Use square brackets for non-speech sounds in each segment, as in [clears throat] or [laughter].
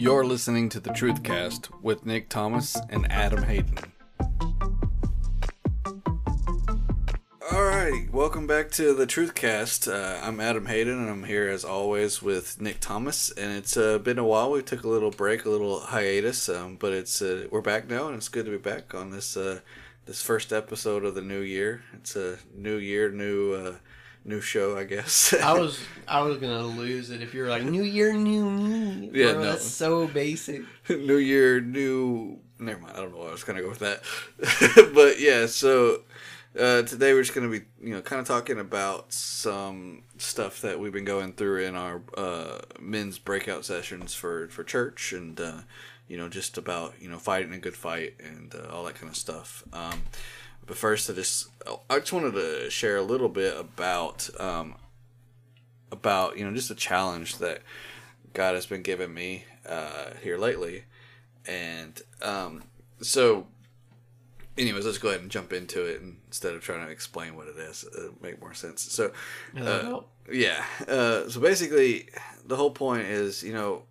You're listening to the Truthcast with Nick Thomas and Adam Hayden. All right, welcome back to the Truthcast. Uh, I'm Adam Hayden, and I'm here as always with Nick Thomas. And it's uh, been a while. We took a little break, a little hiatus, um, but it's uh, we're back now, and it's good to be back on this uh, this first episode of the new year. It's a new year, new uh, new show, I guess. I was I was gonna lose it if you were like New Year, New Me. Yeah, Bro, no. that's so basic. [laughs] new year, new. Never mind. I don't know why I was gonna go with that, [laughs] but yeah. So uh, today we're just gonna be, you know, kind of talking about some stuff that we've been going through in our uh, men's breakout sessions for for church, and uh, you know, just about you know fighting a good fight and uh, all that kind of stuff. Um, but first, I just I just wanted to share a little bit about um, about you know just a challenge that God has been giving me uh, here lately, and um, so anyways, let's go ahead and jump into it instead of trying to explain what it is. It'll make more sense. So Yeah, uh, yeah. Uh, so basically, the whole point is, you know,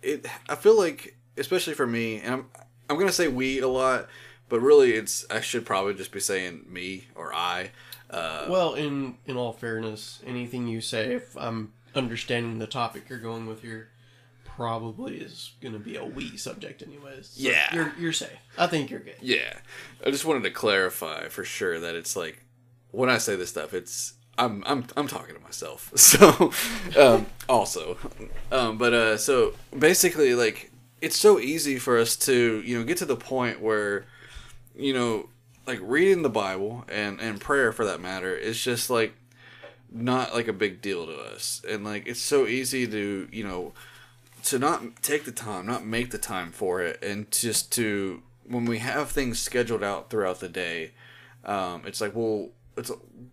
it. I feel like, especially for me, and I'm I'm gonna say we a lot, but really, it's I should probably just be saying me or I. Uh, Well, in in all fairness, anything you say, if I'm understanding the topic you're going with here, probably is gonna be a we subject, anyways. So Yeah. you're you're safe. I think you're good. Yeah, I just wanted to clarify for sure that it's like when I say this stuff, it's I'm I'm I'm talking to myself. [laughs] So um, also, um, but uh, so basically, like it's so easy for us to you know get to the point where you know like reading the Bible and and prayer for that matter is just like not like a big deal to us, and like it's so easy to you know to not take the time, not make the time for it, and just to when we have things scheduled out throughout the day, um, it's like well, it's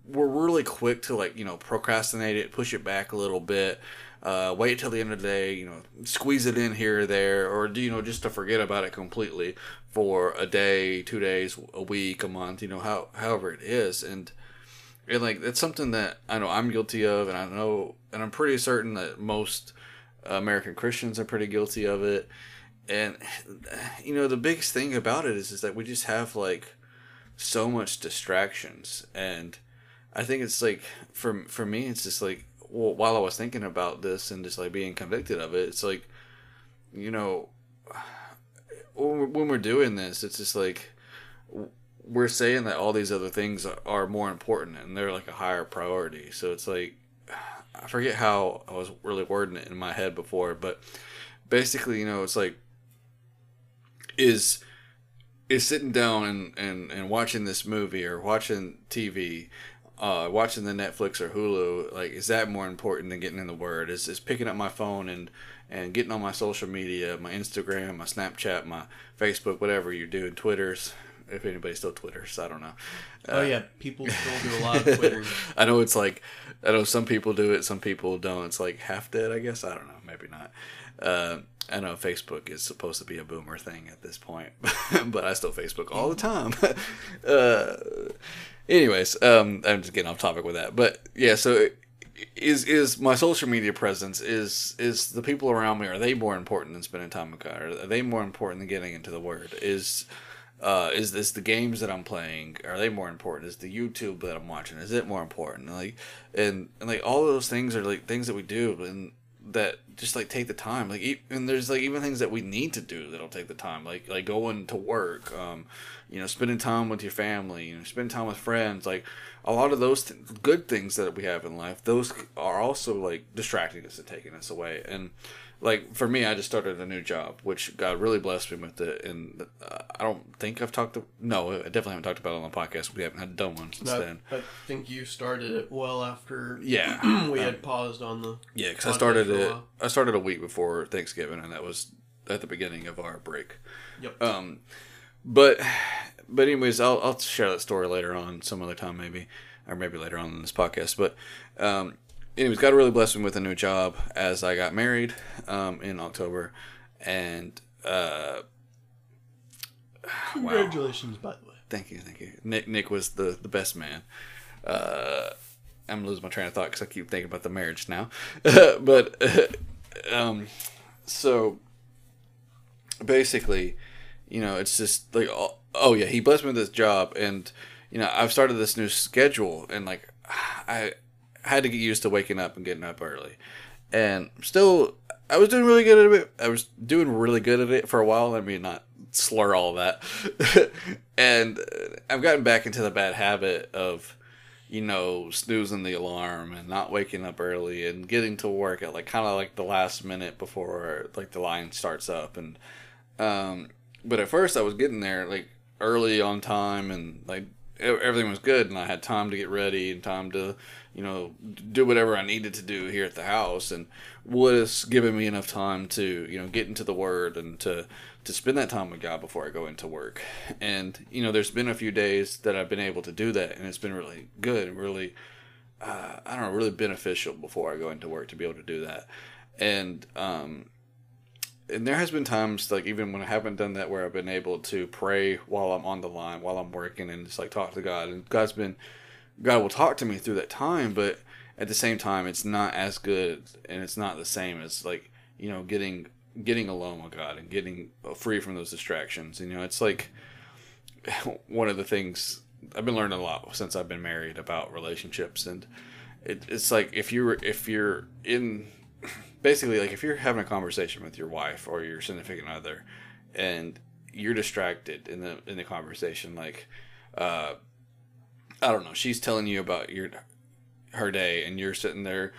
we're really quick to like you know procrastinate it, push it back a little bit, uh, wait till the end of the day, you know, squeeze it in here or there, or do you know just to forget about it completely for a day, two days, a week, a month, you know, how however it is, and and like that's something that I know I'm guilty of, and I know, and I'm pretty certain that most American Christians are pretty guilty of it. And you know, the biggest thing about it is is that we just have like so much distractions, and I think it's like for for me, it's just like well, while I was thinking about this and just like being convicted of it, it's like you know when we're, doing this, it's just like we're saying that all these other things are, more important and they're like a higher priority. So it's like I forget how I was really wording it in my head before, but basically, you know, it's like is is sitting down and, and, and watching this movie or watching TV, uh, watching the Netflix or Hulu, like is that more important than getting in the Word? Is is picking up my phone and and getting on my social media, my Instagram, my Snapchat, my Facebook, whatever you're doing, Twitter's. If anybody still Twitters, I don't know. Oh yeah, people [laughs] still do a lot of Twitter. I know it's like I know some people do it, some people don't. It's like half dead, I guess. I don't know, maybe not. Uh, I know Facebook is supposed to be a boomer thing at this point, [laughs] but I still Facebook all the time. [laughs] uh, anyways, um, I'm just getting off topic with that, but yeah. So is is my social media presence is is the people around me are they more important than spending time with God? Are they more important than getting into the Word? Is uh, is this the games that I'm playing? Are they more important? Is the YouTube that I'm watching? Is it more important? Like, and, and like all those things are like things that we do and that just like take the time. Like, and there's like even things that we need to do that'll take the time. Like, like going to work, um, you know, spending time with your family, you know, spending time with friends. Like, a lot of those th- good things that we have in life, those are also like distracting us and taking us away. And like for me, I just started a new job, which God really blessed me with it. And uh, I don't think I've talked to no, I definitely haven't talked about it on the podcast. We haven't had done one since I, then. I think you started it well after Yeah, [clears throat] we um, had paused on the yeah, because I started it. I started a week before Thanksgiving, and that was at the beginning of our break. Yep. Um, but but anyways, I'll I'll share that story later on, some other time maybe, or maybe later on in this podcast. But um, anyways, God really blessed me with a new job as I got married um, in October, and uh, wow. Congratulations, by the way. Thank you, thank you. Nick Nick was the the best man. Uh, I'm losing my train of thought because I keep thinking about the marriage now. [laughs] but [laughs] um, so basically, you know, it's just like, oh, oh yeah, he blessed me with this job, and you know, I've started this new schedule, and like, I had to get used to waking up and getting up early, and still, I was doing really good at it. I was doing really good at it for a while. I mean, not slur all that, [laughs] and I've gotten back into the bad habit of you know, snoozing the alarm and not waking up early and getting to work at like kind of like the last minute before like the line starts up and um but at first I was getting there like early on time and like everything was good and I had time to get ready and time to you know do whatever I needed to do here at the house. And was giving me enough time to you know get into the word and to to spend that time with God before I go into work. And you know there's been a few days that I've been able to do that and it's been really good really uh, I don't know really beneficial before I go into work to be able to do that. And um and there has been times like even when I haven't done that where I've been able to pray while I'm on the line while I'm working and just like talk to God. And God's been God will talk to me through that time but at the same time it's not as good and it's not the same as like you know getting getting alone with God and getting free from those distractions you know? It's like [sighs] one of the things I've been learning a lot since I've been married about relationships and it, it's like if you're if you're in [clears throat] basically like if you're having a conversation with your wife or your significant other and you're distracted in the in the conversation like uh i don't know she's telling you about your her day and you're sitting there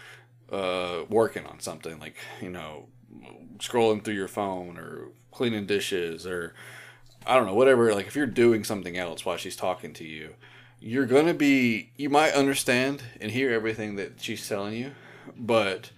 uh working on something like you know scrolling through your phone or cleaning dishes or i don't know whatever like if you're doing something else while she's talking to you you're gonna be you might understand and hear everything that she's telling you but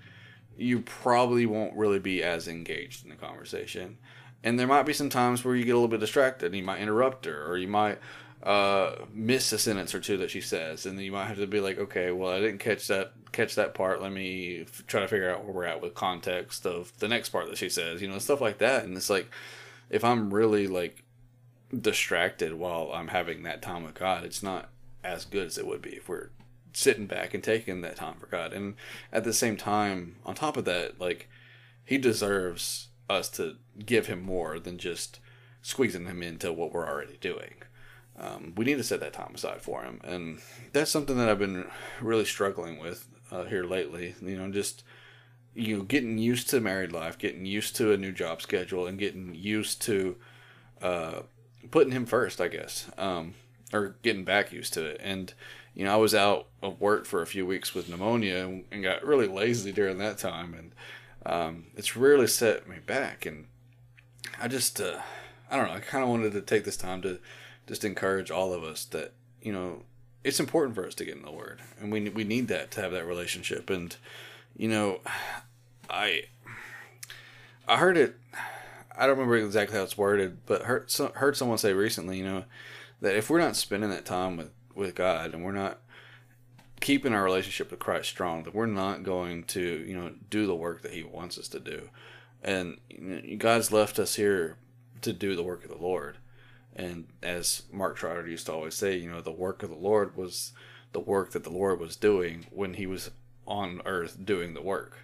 you probably won't really be as engaged in the conversation. And there might be some times where you get a little bit distracted and you might interrupt her or you might uh, miss a sentence or two that she says and then you might have to be like okay well i didn't catch that catch that part let me f- try to figure out where we're at with context of the next part that she says you know stuff like that and it's like if i'm really like distracted while i'm having that time with god it's not as good as it would be if we're sitting back and taking that time for God. And at the same time, on top of that, like he deserves us to give him more than just squeezing him into what we're already doing. Um, we need to set that time aside for him, and that's something that I've been really struggling with uh, here lately. You know, just you know, getting used to married life, getting used to a new job schedule, and getting used to uh, putting him first, I guess, um, or getting back used to it. And you know, I was out of work for a few weeks with pneumonia and, got really lazy during that time, and um, it's really set me back. And I just, uh, I don't know, I kind of wanted to take this time to just encourage all of us that you know it's important for us to get in the Word, and we we need that to have that relationship. And you know, I I heard it. I don't remember exactly how it's worded, but heard heard someone say recently, you know, that if we're not spending that time with with God and we're not keeping our relationship with Christ strong, that we're not going to, you know, do the work that He wants us to do. And you know, God's left us here to do the work of the Lord. And as Mark Trotter used to always say, you know, the work of the Lord was the work that the Lord was doing when He was on earth doing the work.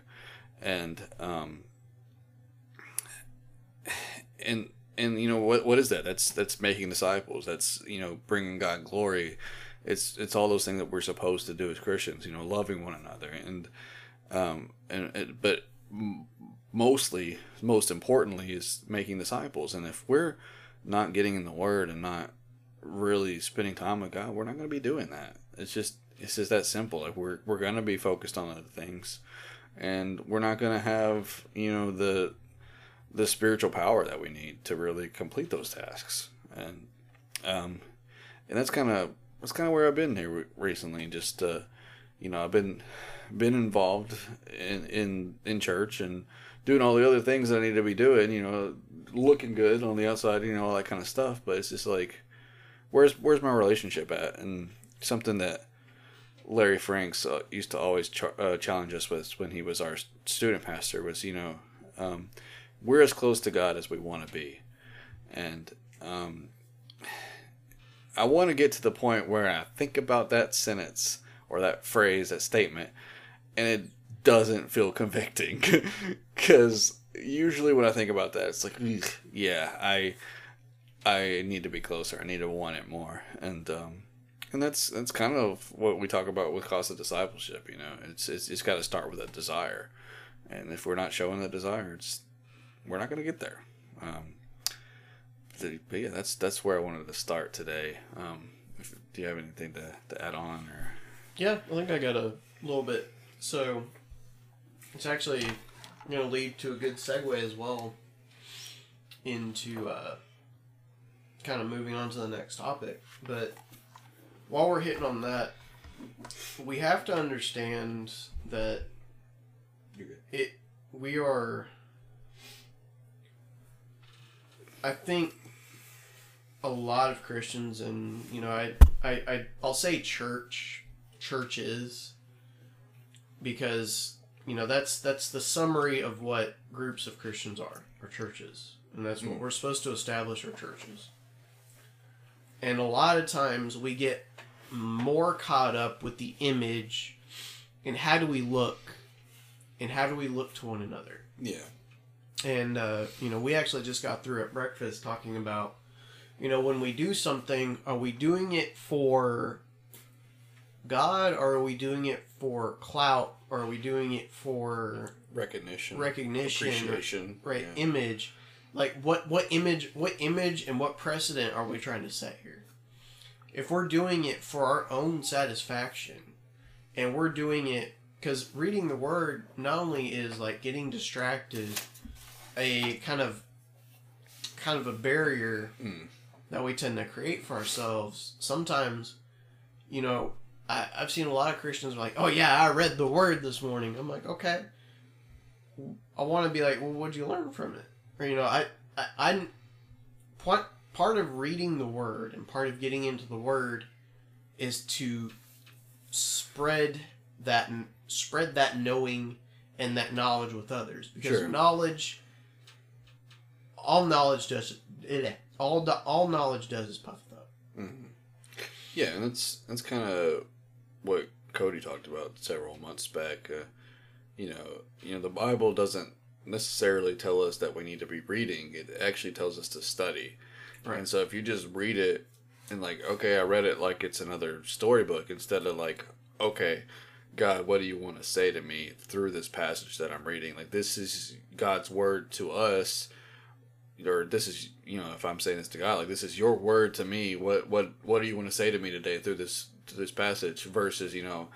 And, um, and and you know what what is that? That's that's making disciples. That's you know bringing god glory. It's it's all those things that we're supposed to do as christians you know loving one another. And um and it, but mostly most importantly is making disciples. And if we're not getting in the word and not really spending time with god we're not going to be doing that it's just it's just that simple like we're we're going to be focused on other things and we're not going to have you know the the spiritual power that we need to really complete those tasks. And um, and that's kind of that's kind of where I've been here re- recently. Just uh, you know, I've been been involved in in in church and doing all the other things I need to be doing. You know, looking good on the outside. You know, all that kind of stuff. But it's just like, where's where's my relationship at? And something that Larry Franks uh, used to always uh, challenge us with when he was our student pastor was, you know, um, we're as close to God as we want to be. And um, I want to get to the point where I think about that sentence or that phrase, that statement, and it doesn't feel convicting. [laughs] Because usually when I think about that, it's like, "Ugh, yeah, I I need to be closer. I need to want it more, and um, and that's that's kind of what we talk about with cost of discipleship. You know, it's it's, it's got to start with a desire, and if we're not showing that desire, it's we're not going to get there. Um, but yeah, that's that's where I wanted to start today. Um, if, do you have anything to, to add on or? Yeah, I think I got a little bit. So it's actually going to lead to a good segue as well into uh, kind of moving on to the next topic. But while we're hitting on that, we have to understand that it we are. I think a lot of Christians and you know I I, I I'll say church churches because you know that's that's the summary of what groups of Christians are or churches. And that's what we're supposed to establish our churches. And a lot of times we get more caught up with the image and how do we look and how do we look to one another. Yeah. and uh, you know we actually just got through at breakfast talking about you know when we do something are we doing it for god or are we doing it for clout or are we doing it for Recognition. recognition Appreciation. right Yeah. image like what what image what image and what precedent are we trying to set here if we're doing it for our own satisfaction and we're doing it because reading the word not only is like getting distracted a kind of kind of a barrier Mm. that we tend to create for ourselves sometimes you know I, i've seen a lot of christians like oh yeah i read the word this morning i'm like okay I want to be like, well, what'd you learn from it? Or you know, I, I, I, part part of reading the word and part of getting into the word is to spread that spread that knowing and that knowledge with others because Sure. knowledge, all knowledge does it. All all knowledge does is puff it up. Mhm. Yeah, and that's that's kind of what Cody talked about several months back. Uh, you know, you know, the Bible doesn't necessarily tell us that we need to be reading. It actually tells us to study. Right. And so if you just read it and like, okay, I read it like it's another storybook instead of like, okay, God, what do you want to say to me through this passage that I'm reading? Like this is God's word to us or this is you know if I'm saying this to God like this is your word to me what what what do you want to say to me today through this through this passage versus you know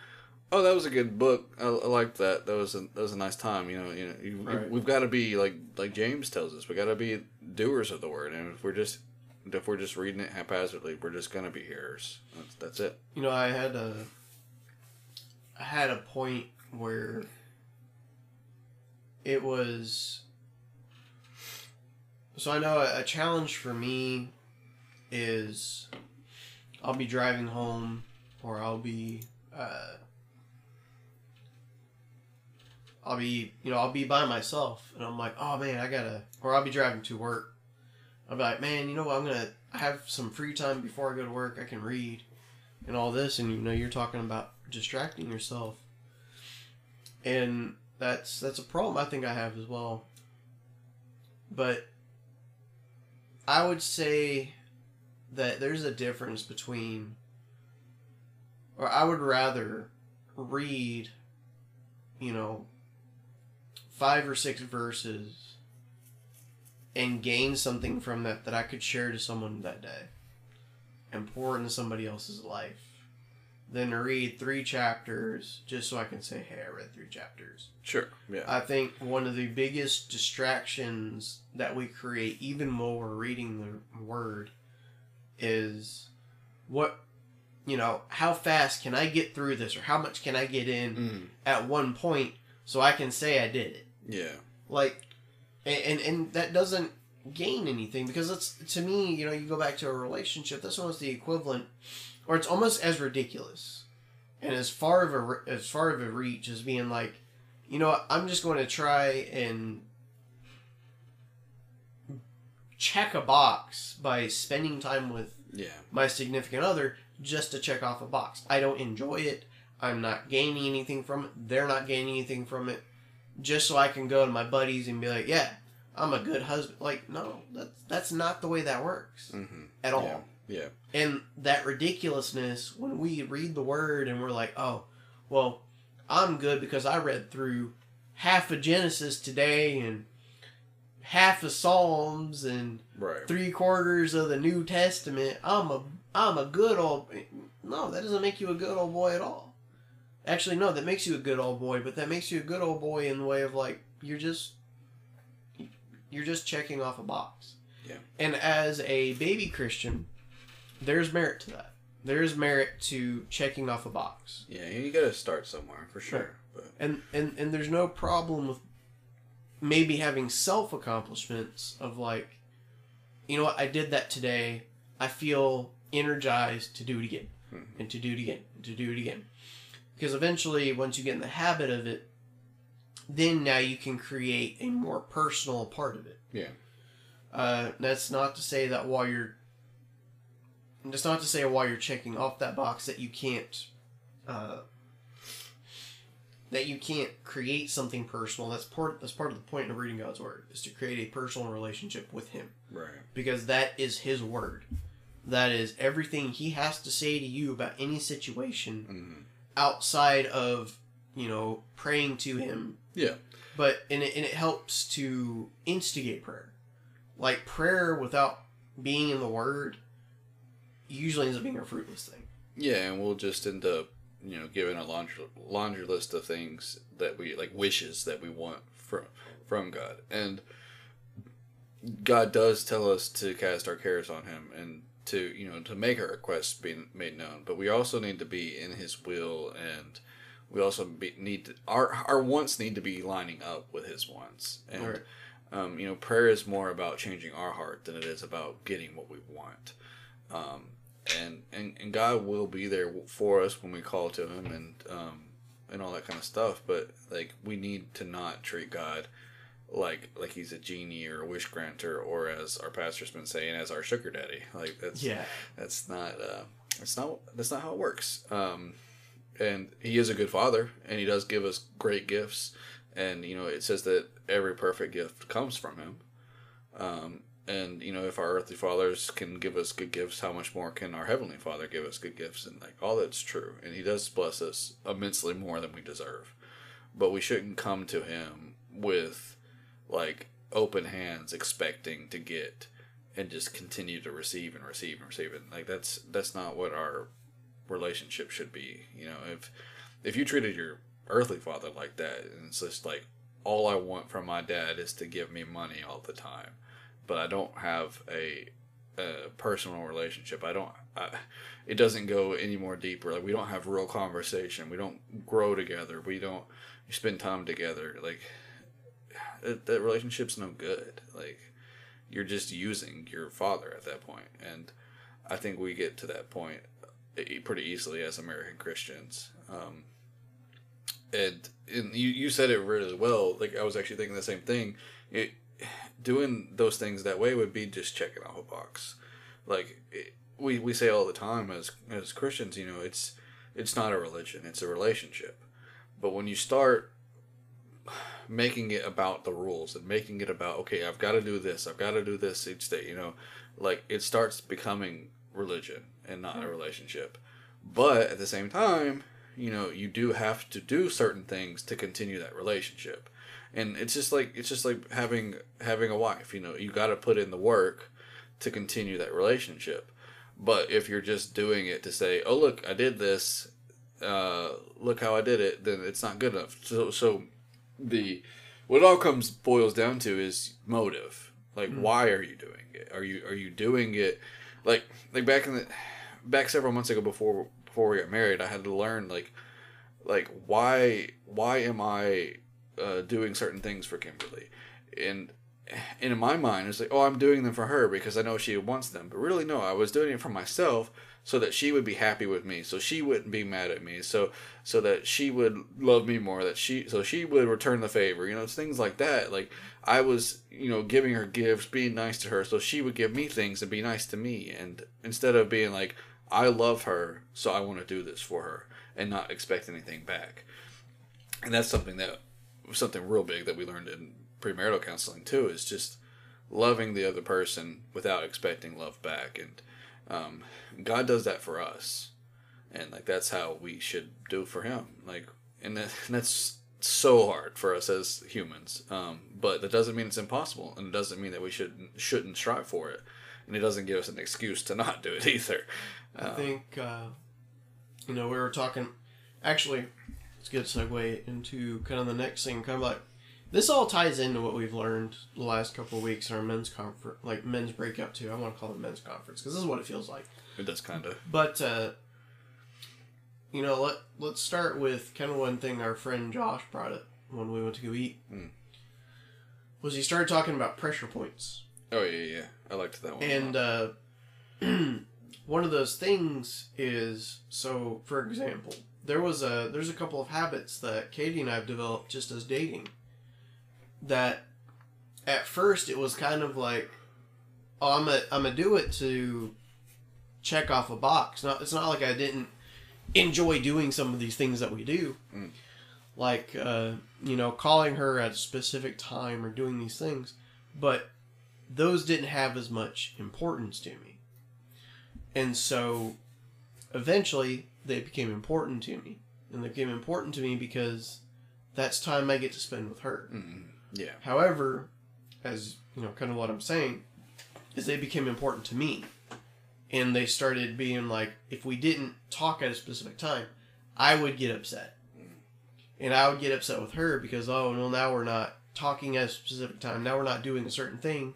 oh that was a good book. I, I liked that. That was a that was a nice time. You know you know you, Right. we've got to be like like James tells us we got to be doers of the word. And if we're just if we're just reading it haphazardly we're just gonna be hearers. That's, that's it. You know, I had a I had a point where it was so I know a, a challenge for me is I'll be driving home or I'll be uh, I'll be you know I'll be by myself and I'm like oh man I gotta or I'll be driving to work. I'll be like man you know what? I'm gonna have some free time before I go to work. I can read and all this and you know you're talking about distracting yourself. And that's that's a problem i think i have as well. But i would say that there's a difference between or i would rather read you know five or six verses and gain something from that that i could share to someone that day and pour into somebody else's life than to read three chapters just so I can say, hey, I read three chapters. sure yeah I think one of the biggest distractions that we create, even while we're reading the word, is what, you know, how fast can I get through this or how much can I get in mm, at one point so I can say I did it? yeah. Like and, and and that doesn't gain anything because it's to me you know you go back to a relationship that's almost the equivalent or it's almost as ridiculous and as far of a as far of a reach as being like you know what, i'm just going to try and check a box by spending time with yeah. my significant other just to check off a box. I don't enjoy it. I'm not gaining anything from it. They're not gaining anything from it. just so I can go to my buddies and be like, yeah, I'm a good husband. Like, no, that's that's not the way that works Mm-hmm. at all. Yeah. And that ridiculousness when we read the word and we're like, oh, well, I'm good because I read through half of Genesis today and half of Psalms and Right. three quarters of the New Testament. I'm a I'm a good old no, that doesn't make you a good old boy at all. Actually, no, that makes you a good old boy, but that makes you a good old boy in the way of like you're just you're just checking off a box. Yeah. And as a baby Christian, there's merit to that. There's merit to checking off a box. Yeah, you got to start somewhere for sure. But And and and there's no problem with maybe having self accomplishments of like you know what, I did that today. I feel energized to do it again Mhm. and to do it again and to do it again. Because eventually once you get in the habit of it, then now you can create a more personal part of it. Yeah. Uh, that's not to say that while you're that's not to say while you're checking off that box that you can't uh, that you can't create something personal. That's part that's part of the point of reading God's word is to create a personal relationship with Him right. because that is His word. That is everything He has to say to you about any situation hmm outside of you know praying to Him. Yeah. but and it, and it helps to instigate prayer. Like prayer without being in the word usually ends up being a fruitless thing. Yeah, and we'll just end up, you know, giving a laundry laundry list of things that we like wishes that we want from from God, and God does tell us to cast our cares on Him and to you know to make our requests be made known. But we also need to be in His will, and we also be, need to, our our wants need to be lining up with His wants, and Right. um, you know, prayer is more about changing our heart than it is about getting what we want. Um, and, and and God will be there for us when we call to Him and um, and all that kind of stuff. But like we need to not treat God like like He's a genie or a wish granter, or as our pastor's been saying, as our sugar daddy. Like that's yeah that's not uh, that's not that's not how it works. Um, and He is a good Father, and He does give us great gifts. And you know, it says that every perfect gift comes from Him. Um, and you know, if our earthly fathers can give us good gifts, how much more can our heavenly Father give us good gifts? And like all that's true, and He does bless us immensely more than we deserve. But we shouldn't come to Him with like open hands, expecting to get, and just continue to receive and receive and receive. And like that's that's not what our relationship should be. You know, if if you treated your earthly father like that, and it's just like all I want from my dad is to give me money all the time, but I don't have a, a personal relationship. I don't. I, it doesn't go any more deeper. Like we don't have real conversation. We don't grow together. We don't spend time together. Like that, that relationship's no good. Like you're just using your father at that point, and I think we get to that point e- pretty easily as American Christians. Um, and and you, you said it really well. Like I was actually thinking the same thing. It, doing those things that way would be just checking off a box. Like it, we we say all the time as as Christians, you know, it's it's not a religion; it's a relationship. But when you start making it about the rules and making it about okay, I've got to do this, I've got to do this each day, you know, like it starts becoming religion and not a relationship. But at the same time, you know, you do have to do certain things to continue that relationship. And it's just like it's just like having having a wife, you know, you got to put in the work to continue that relationship. But if you're just doing it to say, "Oh, look, I did this. Uh, look how I did it," then it's not good enough. So so the what it all comes boils down to is motive. Like why are you doing it? Are you are you doing it like like back in the back several months ago before before we got married, I had to learn like like why why am I uh, doing certain things for Kimberly? And and in my mind, it's like, oh, I'm doing them for her because I know she wants them. But really, no, I was doing it for myself so that she would be happy with me, so she wouldn't be mad at me, so so that she would love me more, that she so she would return the favor. You know, it's things like that. Like I was, you know, giving her gifts, being nice to her, so she would give me things and be nice to me. And instead of being like, I love her, so I want to do this for her, and not expect anything back. And that's something that something real big that we learned in premarital counseling too is just loving the other person without expecting love back and um, god does that for us and like that's how we should do for him like and, that, and that's so hard for us as humans um, but that doesn't mean it's impossible and it doesn't mean that we shouldn't shouldn't strive for it and it doesn't give us an excuse to not do it [laughs] either I think uh, you know we were talking. Actually, it's a good segue into kind of the next thing. Kind of like this all ties into what we've learned the last couple of weeks in our men's conference, like men's breakup too. I want to call it men's conference because this is what it feels like. it does kind of But uh, you know, let let's start with kind of one thing our friend Josh brought up when we went to go eat. Mm. Was he started talking about pressure points. oh yeah yeah i liked that one And uh, [clears throat] one of those things is so. For example, there was a there's a couple of habits that Katie and I've developed just as dating. That at first it was kind of like, oh, I'm a I'm gonna do it to check off a box. Not it's not like I didn't enjoy doing some of these things that we do. Mm. Like uh, you know, calling her at a specific time or doing these things, but those didn't have as much importance to me. And so eventually they became important to me. And they became important to me because that's time I get to spend with her. Mm, yeah However, as you know, kind of what I'm saying, is they became important to me. And they started being like, if we didn't talk at a specific time, I would get upset. And I would get upset with her because, oh, well, now we're not talking at a specific time. Now we're not doing a certain thing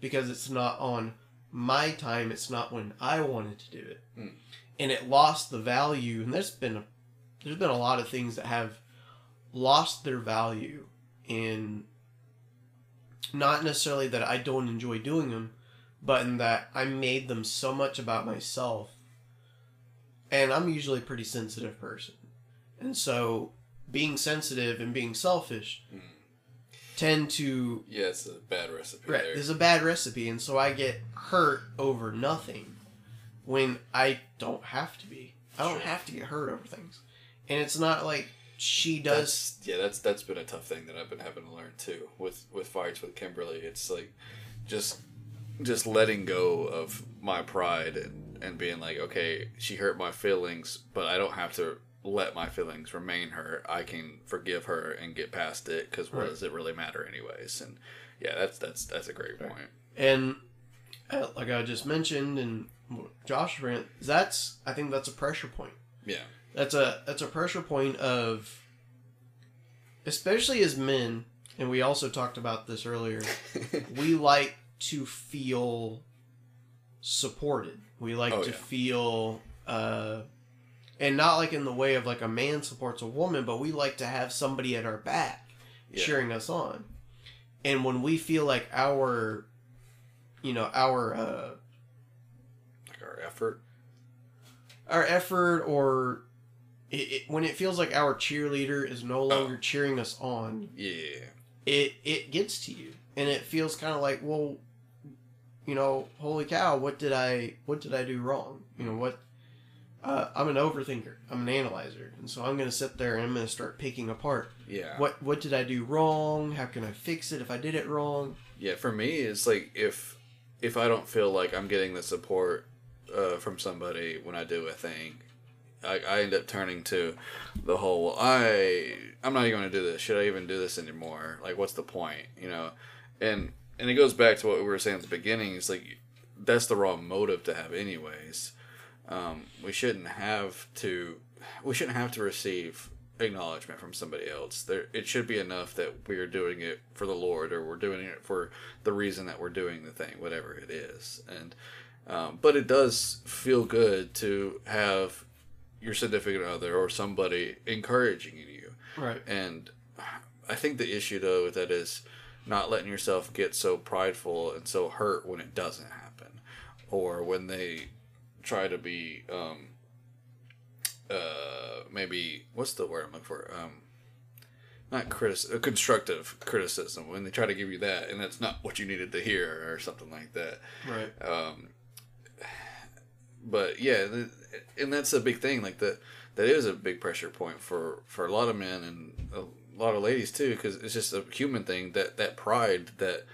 because it's not on my time. It's not when I wanted to do it. Mm. And it lost the value. And there's been a, there's been a lot of things that have lost their value in not necessarily that I don't enjoy doing them, but in that I made them so much about myself. And I'm usually a pretty sensitive person. And so being sensitive and being selfish Mm. tend to yeah it's a bad recipe right there. there's a bad recipe and so I get hurt over nothing when I don't have to be. I don't Sure. have to get hurt over things. And it's not like she does That's, yeah, that's that's been a tough thing that I've been having to learn too with with fights with Kimberly. It's like just just letting go of my pride and and being like, okay, she hurt my feelings, but I don't have to let my feelings remain hurt. I can forgive her and get past it because what Right. does it really matter anyways? And yeah, that's that's that's a great Right. point. And uh, like I just mentioned, and Josh ran, that's I think that's a pressure point. Yeah, That's a that's a pressure point of, especially as men, and we also talked about this earlier. [laughs] we like to feel supported. We like Oh, to yeah. feel, uh, and not like in the way of like a man supports a woman, but we like to have somebody at our back Yeah. cheering us on. And when we feel like our, you know, our uh, like our effort. our effort or it, it, when it feels like our cheerleader is no longer cheering us on, Yeah, it it gets to you, and it feels kind of like, well, you know, holy cow, what did I what did I do wrong? You know what? Uh, I'm an overthinker. I'm an analyzer, and so I'm gonna sit there and I'm gonna start picking apart. yeah. What what did I do wrong? How can I fix it if I did it wrong? Yeah, for me, it's like if if I don't feel like I'm getting the support uh, from somebody when I do a thing, I, I end up turning to the whole well, I I'm not even going to do this. Should I even do this anymore? Like, what's the point? You know, and and it goes back to what we were saying at the beginning. It's like that's the wrong motive to have, anyways. Um, we shouldn't have to we shouldn't have to receive acknowledgement from somebody else. There, it should be enough that we are doing it for the Lord, or we're doing it for the reason that we're doing the thing, whatever it is. And um, but it does feel good to have your significant other or somebody encouraging you. Right. And I think the issue though with that is not letting yourself get so prideful and so hurt when it doesn't happen, or when they try to be um, uh, maybe what's the word I'm looking for um, not critic constructive criticism when they try to give you that and that's not what you needed to hear or something like that. Right. Um, but yeah, and that's a big thing. Like that, that is a big pressure point for for a lot of men and a lot of ladies too because it's just a human thing that that pride that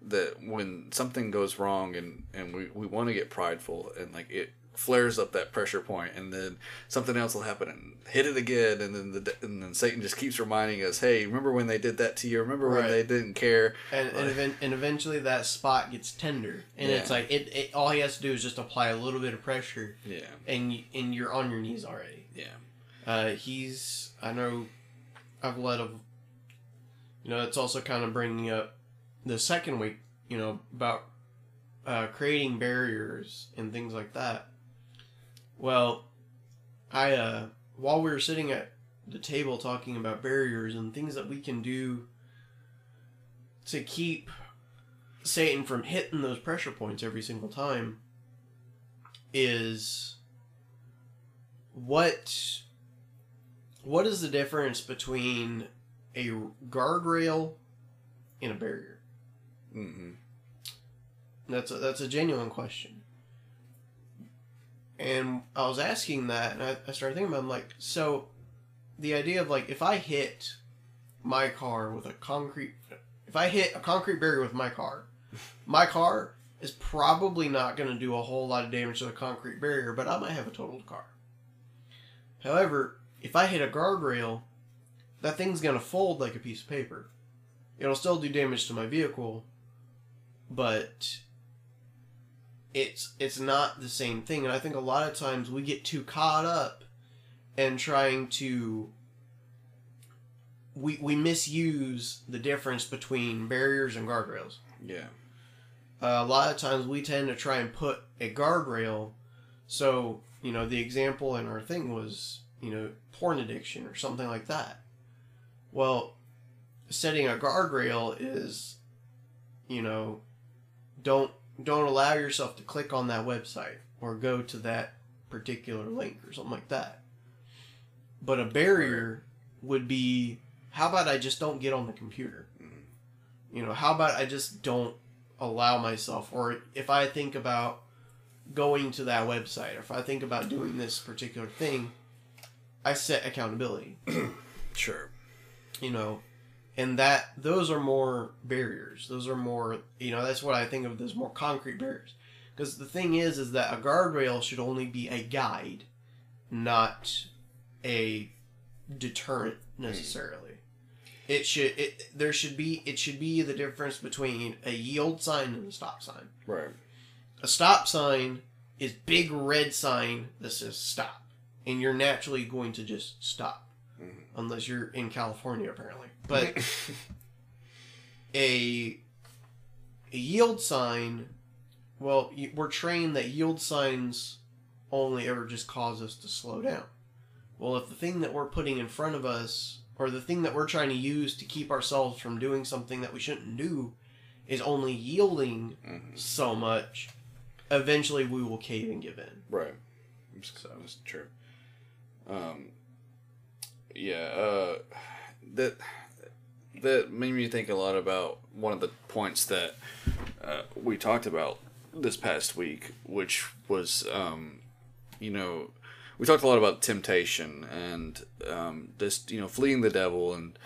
that when something goes wrong and and we, we want to get prideful and like it flares up that pressure point and then something else will happen and hit it again and then the and then Satan just keeps reminding us hey remember when they did that to you remember Right. when they didn't care and and, even, and eventually that spot gets tender, and it's like it, it. All he has to do is just apply a little bit of pressure, yeah and y- and you're on your knees already. yeah Uh, he's I know I've led of you know it's also kind of bringing up the second week you know about uh, creating barriers and things like that. Well, I uh, while we were sitting at the table talking about barriers and things that we can do to keep Satan from hitting those pressure points every single time is what what is the difference between a guardrail and a barrier? mm-hmm. That's a, that's a genuine question. And I was asking that, and I, I started thinking about. it, I'm like, so the idea of like if I hit my car with a concrete, if I hit a concrete barrier with my car, [laughs] my car is probably not going to do a whole lot of damage to the concrete barrier, but I might have a totaled car. However, if I hit a guardrail, that thing's going to fold like a piece of paper. It'll still do damage to my vehicle, but it's it's not the same thing. And i think a lot of times we get too caught up in trying to we we misuse the difference between barriers and guardrails. Yeah. Uh, a lot of times we tend to try and put a guardrail so you know the example in our thing was you know porn addiction or something like that. Well setting a guardrail is you know don't don't allow yourself to click on that website or go to that particular link or something like that. But a barrier would be how about i just don't get on the computer? Mm-hmm. You know how about i just don't allow myself or if i think about going to that website or if i think about doing this particular thing i set accountability. [clears throat] Sure. You know and that those are more barriers. Those are more you know that's what i think of as more concrete barriers. Because the thing is is that a guardrail should only be a guide not a deterrent hmm. necessarily. It should it there should be it should be the difference between a yield sign and a stop sign. Right. A stop sign is big red sign that says stop and you're naturally going to just stop unless you're in california apparently but [laughs] a, a yield sign well we're trained that yield signs only ever just cause us to slow down well if the thing that we're putting in front of us or the thing that we're trying to use to keep ourselves from doing something that we shouldn't do is only yielding Mhm. so much eventually we will cave and give in Right. So that's true. Um. Yeah. Uh. That that made me think a lot about one of the points that uh, we talked about this past week, which was um, you know, we talked a lot about temptation and um, this you know fleeing the devil and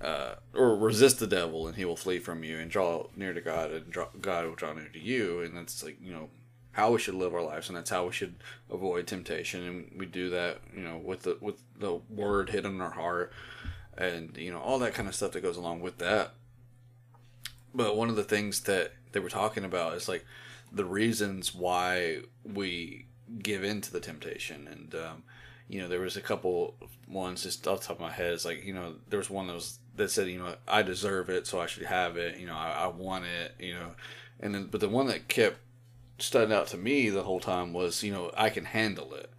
uh, or resist the devil and he will flee from you and draw near to God and draw, God will draw near to you and that's like you know how we should live our lives and that's how we should avoid temptation. And we do that you know with the with the word hidden in our heart and you know all that kind of stuff that goes along with that. But one of the things that they were talking about is like the reasons why we give in to the temptation. And um, you know there was a couple ones just off the top of my head. It's like you know there was one that was that said you know i deserve it so i should have it. You know i, I want it you know. And then but the one that kept stood out to me the whole time was you know i can handle it.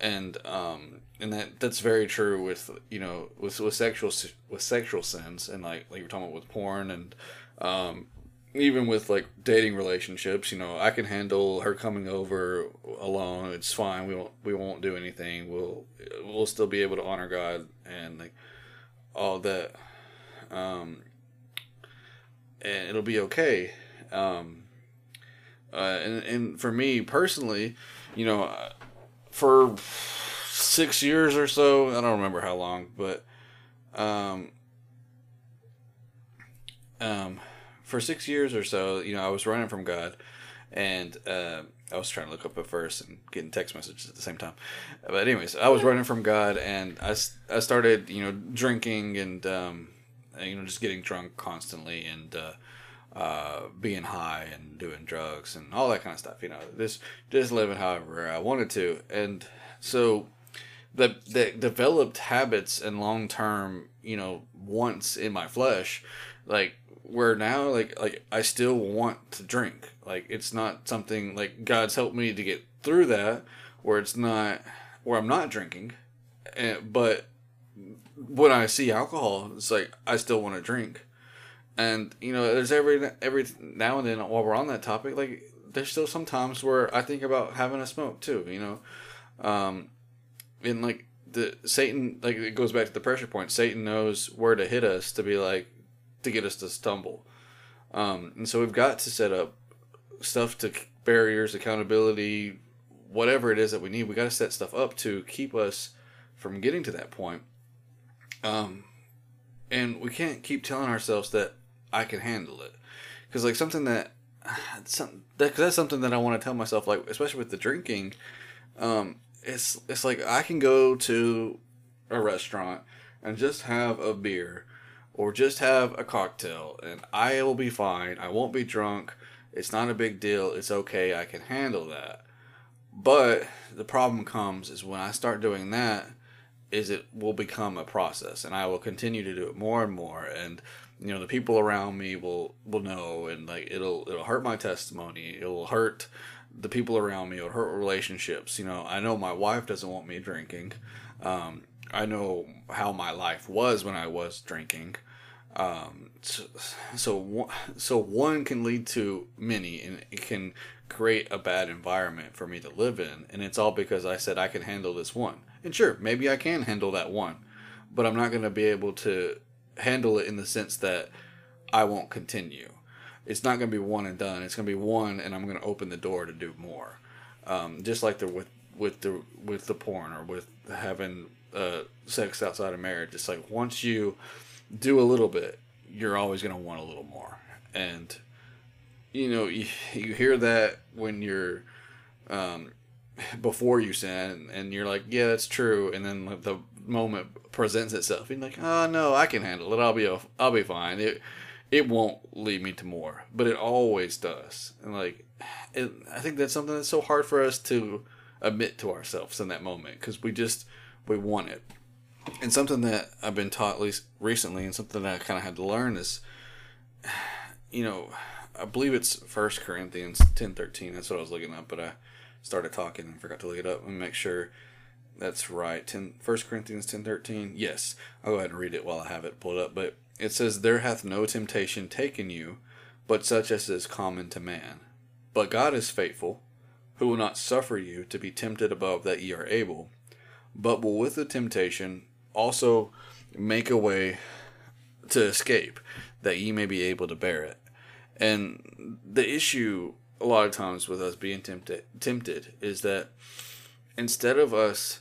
And um and that that's very true with you know with with sexual with sexual sins and like like you're talking about with porn and um even with like dating relationships you know i can handle her coming over alone. It's fine. We won't we won't do anything. We'll we'll still be able to honor god and like all that um and it'll be okay. Um uh, and, and for me personally, you know, uh, for six years or so, I don't remember how long, but um, um, for six years or so, you know, I was running from God, and uh, I was trying to look up at first and getting text messages at the same time. But anyways, I was running from God, and I, I started, you know, drinking and um, you know just getting drunk constantly and. Uh, uh, being high and doing drugs and all that kind of stuff. You know, just just living however I wanted to, and so the the developed habits and long term, you know, wants in my flesh, like where now like like I still want to drink. Like it's not something like God's helped me to get through that where it's not where I'm not drinking, and, but when I see alcohol, it's like I still want to drink and you know there's every every now and then while we're on that topic like there's still some times where i think about having a smoke too you know? Um and like the satan like it goes back to the pressure point. Satan knows where to hit us to be like to get us to stumble. Um and so we've got to set up stuff to barriers accountability whatever it is that we need. We got to set stuff up to keep us from getting to that point. Um and we can't keep telling ourselves that I can handle it. Because like something that, [sighs] some that, that's something that I want to tell myself. Like especially with the drinking, um, it's it's like I can go to a restaurant and just have a beer or just have a cocktail and I will be fine. I won't be drunk. It's not a big deal. It's okay. I can handle that. But the problem comes is when I start doing that is it will become a process and I will continue to do it more and more and you know the people around me will will know and like it'll it'll hurt my testimony. It'll hurt the people around me. It'll hurt relationships. You know i know my wife doesn't want me drinking. Um, i know how my life was when i was drinking. Um, so, so so one can lead to many and it can create a bad environment for me to live in and it's all because i said i can handle this one. And sure maybe i can handle that one but i'm not going to be able to handle it in the sense that I won't continue. It's not going to be one and done. It's going to be one, and I'm going to open the door to do more. Um, just like the with with the with the porn or with having uh, sex outside of marriage. It's like once you do a little bit, you're always going to want a little more. And you know, you, you hear that when you're um, before you sin, and you're like, yeah, that's true. And then the moment presents itself, and like, oh no, I can handle it. I'll be I'll be fine. It it won't lead me to more, but it always does. And like, it, I think that's something that's so hard for us to admit to ourselves in that moment because we just we want it. And something that I've been taught at least recently, and something that I kind of had to learn is, [sighs] you know, I believe it's First Corinthians ten thirteen. That's what I was looking up, but I started talking and forgot to look it up and make sure that's right. 10, 1 Corinthians ten thirteen. Yes, I'll go ahead and read it while I have it pulled up. But it says, There hath no temptation taken you, but such as is common to man. But God is faithful, who will not suffer you to be tempted above that ye are able, but will with the temptation also make a way to escape, that ye may be able to bear it. And the issue a lot of times with us being tempted tempted is that instead of us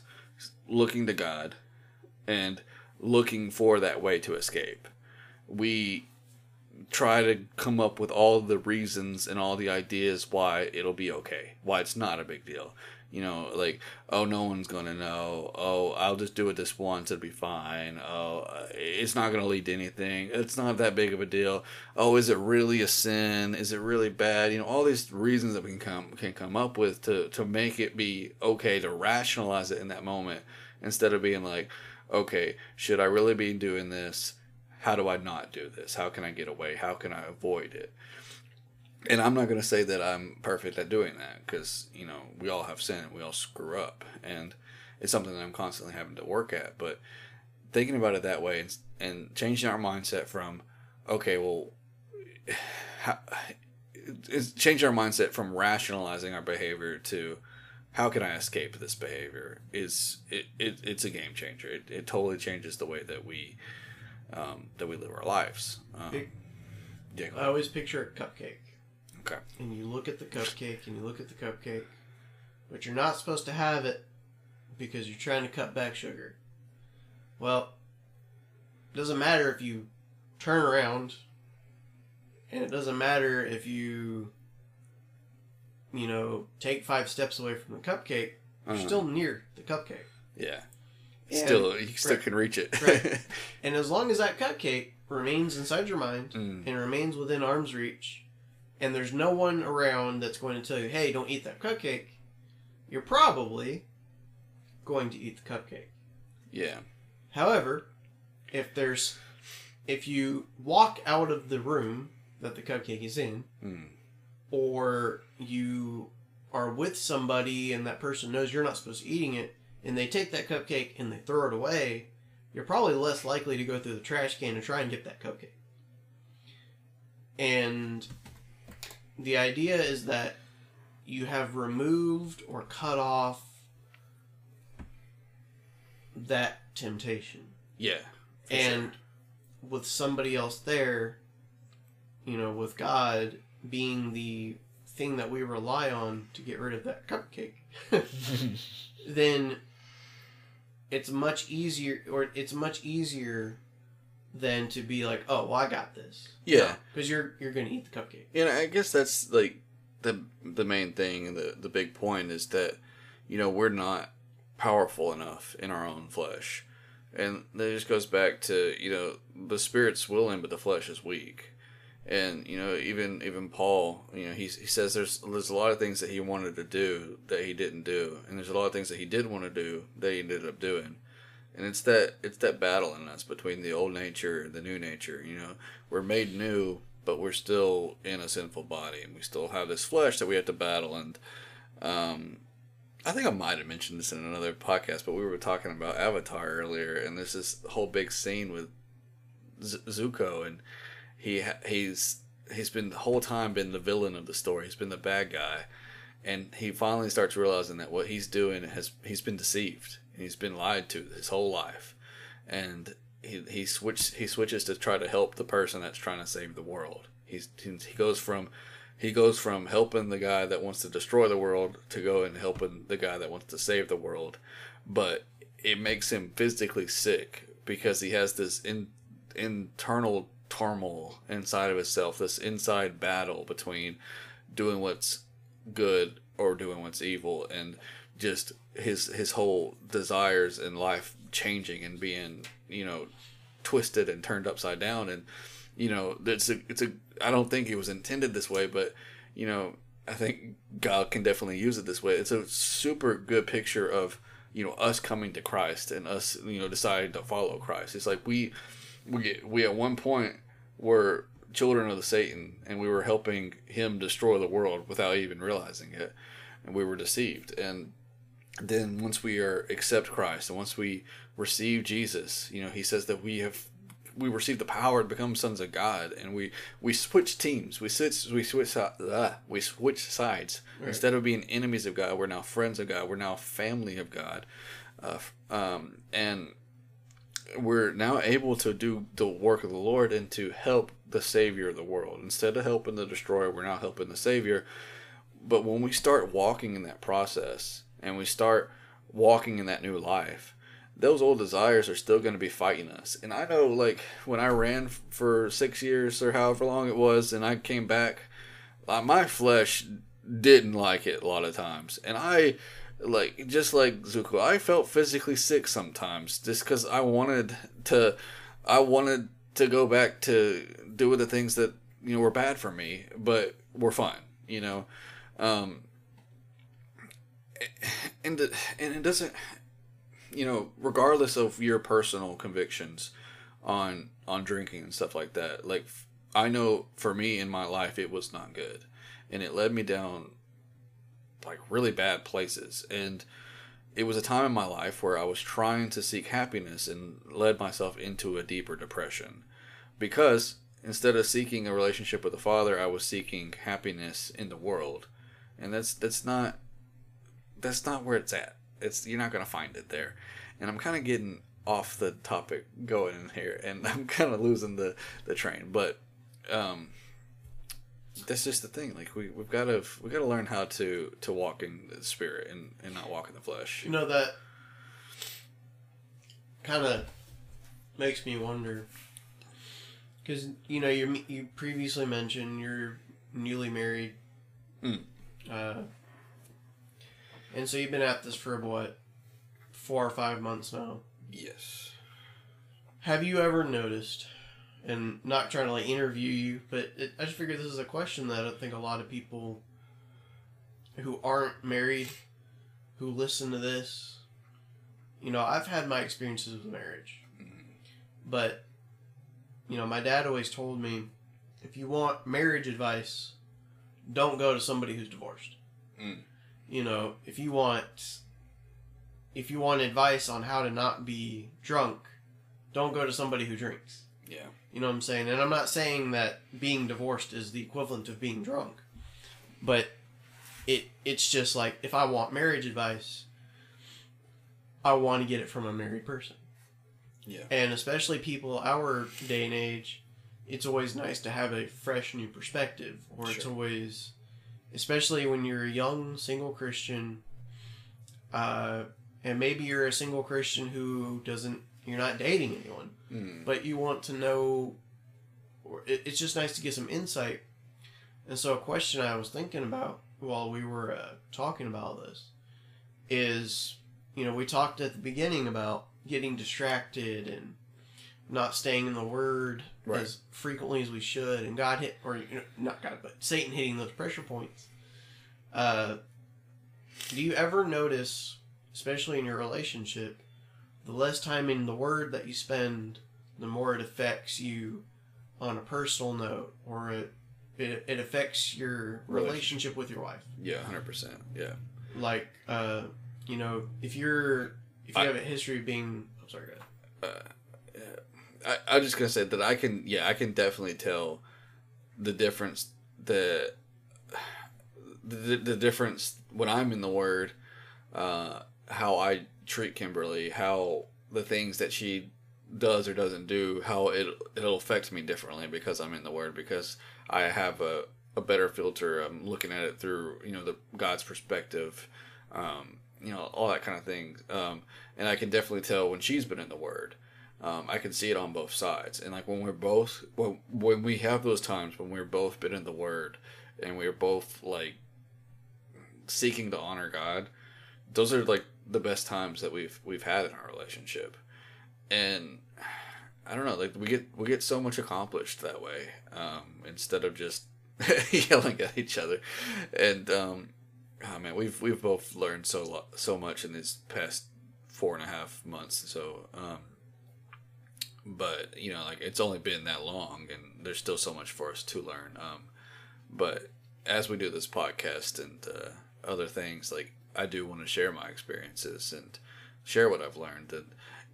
looking to God and looking for that way to escape. We try to come up with all the reasons and all the ideas why it'll be okay, why it's not a big deal. You know, like, oh, no one's gonna know. Oh, I'll just do it this once, it'll be fine. Oh, uh, it's not gonna lead to anything. It's not that big of a deal. Oh, is it really a sin? Is it really bad? You know, all these reasons that we can come can come up with to to make it be okay to rationalize it in that moment instead of being like, okay, should I really be doing this? How do I not do this? How can I get away? How can I avoid it? And I'm not going to say that I'm perfect at doing that because, you know, we all have sin and we all screw up. And it's something that I'm constantly having to work at. But thinking about it that way and, and changing our mindset from, okay, well, [sighs] how, it's changing our mindset from rationalizing our behavior to how can I escape this behavior is it, it it's a game changer. It, it totally changes the way that we um, that we live our lives. Um, I always picture a cupcake. Okay. And you look at the cupcake and you look at the cupcake, but you're not supposed to have it because you're trying to cut back sugar. Well, it doesn't matter if you turn around And it doesn't matter if you, you know, take five steps away from the cupcake, you're Uh-huh. still near the cupcake. Yeah. And- Still, you still right. can reach it. Right. [laughs] And as long as that cupcake remains inside your mind Mm. and remains within arm's reach, and there's no one around that's going to tell you, hey, don't eat that cupcake, you're probably going to eat the cupcake. yeah. However, if there's if you walk out of the room that the cupcake is in, Mm. or you are with somebody and that person knows you're not supposed to be eating it, and they take that cupcake and they throw it away, you're probably less likely to go through the trash can and try and get that cupcake. And the idea is that you have removed or cut off that temptation Yeah. for and sure. with somebody else there, you know, with God being the thing that we rely on to get rid of that cupcake, [laughs] then it's much easier, or it's much easier than to be like, oh, well, I got this. Yeah. because you're you're gonna eat the cupcake. know, I guess that's like the the main thing and the the big point is that you know we're not powerful enough in our own flesh, and that just goes back to you know the spirit's willing but the flesh is weak, and you know even even Paul you know he he says there's there's a lot of things that he wanted to do that he didn't do, and there's a lot of things that he did want to do that he ended up doing. And it's that it's that battle in us between the old nature and the new nature. You know, we're made new, but we're still in a sinful body, and we still have this flesh that we have to battle. And um, I think I might have mentioned this in another podcast, but we were talking about Avatar earlier, and there's this whole big scene with Z- Zuko, and he he's he's been the whole time been the villain of the story. He's been the bad guy, and he finally starts realizing that what he's doing has he's been deceived he's been lied to his whole life, and he he switch he switches to try to help the person that's trying to save the world. He's he goes from he goes from helping the guy that wants to destroy the world to go and helping the guy that wants to save the world, but it makes him physically sick because he has this in, internal turmoil inside of himself, this inside battle between doing what's good or doing what's evil, and just his his whole desires in life changing and being you know twisted and turned upside down. And you know it's a it's a I don't think it was intended this way but you know I think God can definitely use it this way. It's a super good picture of you know us coming to Christ and us you know deciding to follow Christ. It's like we we get, we at one point were children of the Satan and we were helping him destroy the world without even realizing it. And we were deceived. And then once we are accept Christ and once we receive Jesus, you know, he says that we have we receive the power to become sons of God, and we we switch teams. We switch we switch uh, we switch sides. Right. Instead of being enemies of God, we're now friends of God. We're now family of God, uh, um, and we're now able to do the work of the Lord and to help the Savior of the world. Instead of helping the destroyer, we're now helping the Savior. But when we start walking in that process and we start walking in that new life, those old desires are still going to be fighting us. And I know, like, when I ran for six years or however long it was, and I came back, my flesh didn't like it a lot of times. And I, like, just like Zuko, I felt physically sick sometimes just because I wanted to, I wanted to go back to doing the things that, you know, were bad for me, but were fine, you know? Um, and it, and it doesn't you know regardless of your personal convictions on on drinking and stuff like that like i know for me in my life it was not good. And it led me down like really bad places. And it was a time in my life where i was trying to seek happiness and led myself into a deeper depression. Because instead of seeking a relationship with the father i was seeking happiness in the world. And that's that's not that's not where it's at. It's you're not gonna find it there. And I'm kind of getting off the topic going in here, and [laughs] I'm kind of losing the the train. But um, that's just the thing. Like we we've got to we got to learn how to to walk in the spirit and and not walk in the flesh. You know that kind of makes me wonder because you know you you previously mentioned you're newly married, Mm. uh, and so you've been at this for what four or five months now. Yes. Have you ever noticed, and not trying to like interview you, but it, I just figured this is a question that I think a lot of people who aren't married, who listen to this, you know, I've had my experiences with marriage, but you know, my dad always told me, if you want marriage advice, don't go to somebody who's divorced. Mm. You know, if you want if you want advice on how to not be drunk, don't go to somebody who drinks. Yeah. You know what I'm saying? And I'm not saying that being divorced is the equivalent of being drunk. But it it's just like if I want marriage advice, I want to get it from a married person. Yeah. And especially people our day and age, it's always nice to have a fresh new perspective or it's always especially when you're a young single Christian uh and maybe you're a single Christian who doesn't you're not dating anyone Mm. but you want to know or it, it's just nice to get some insight and so a question i was thinking about while we were uh, talking about this is you know we talked at the beginning about getting distracted and not staying in the word Right. as frequently as we should and god hit or you know, not god but satan hitting those pressure points uh, do you ever notice especially in your relationship the less time in the word that you spend, the more it affects you on a personal note, or it it, it affects your relationship with your wife. Yeah. Hundred percent. Yeah. Like, uh, you know, if you're if you I- have a history of being, I'm sorry, go ahead. I, I'm just gonna say that I can, yeah, I can definitely tell the difference. The the, the difference when I'm in the word, uh, how I treat Kimberly, how the things that she does or doesn't do, how it it'll affect me differently because I'm in the word because I have a a better filter. I'm looking at it through you know the God's perspective, um, you know all that kind of thing, um, and I can definitely tell when she's been in the word um, I can see it on both sides. And like when we're both when when we have those times when we're both been in the Word and we're both like seeking to honor God, those are like the best times that we've we've had in our relationship. And I don't know, like we get we get so much accomplished that way um, instead of just [laughs] yelling at each other. And um, oh man, we've we've both learned so lo- so much in these past four and a half months. So. Um, but you know like it's only been that long and there's still so much for us to learn. Um but as we do this podcast and uh, other things like i do want to share my experiences and share what i've learned and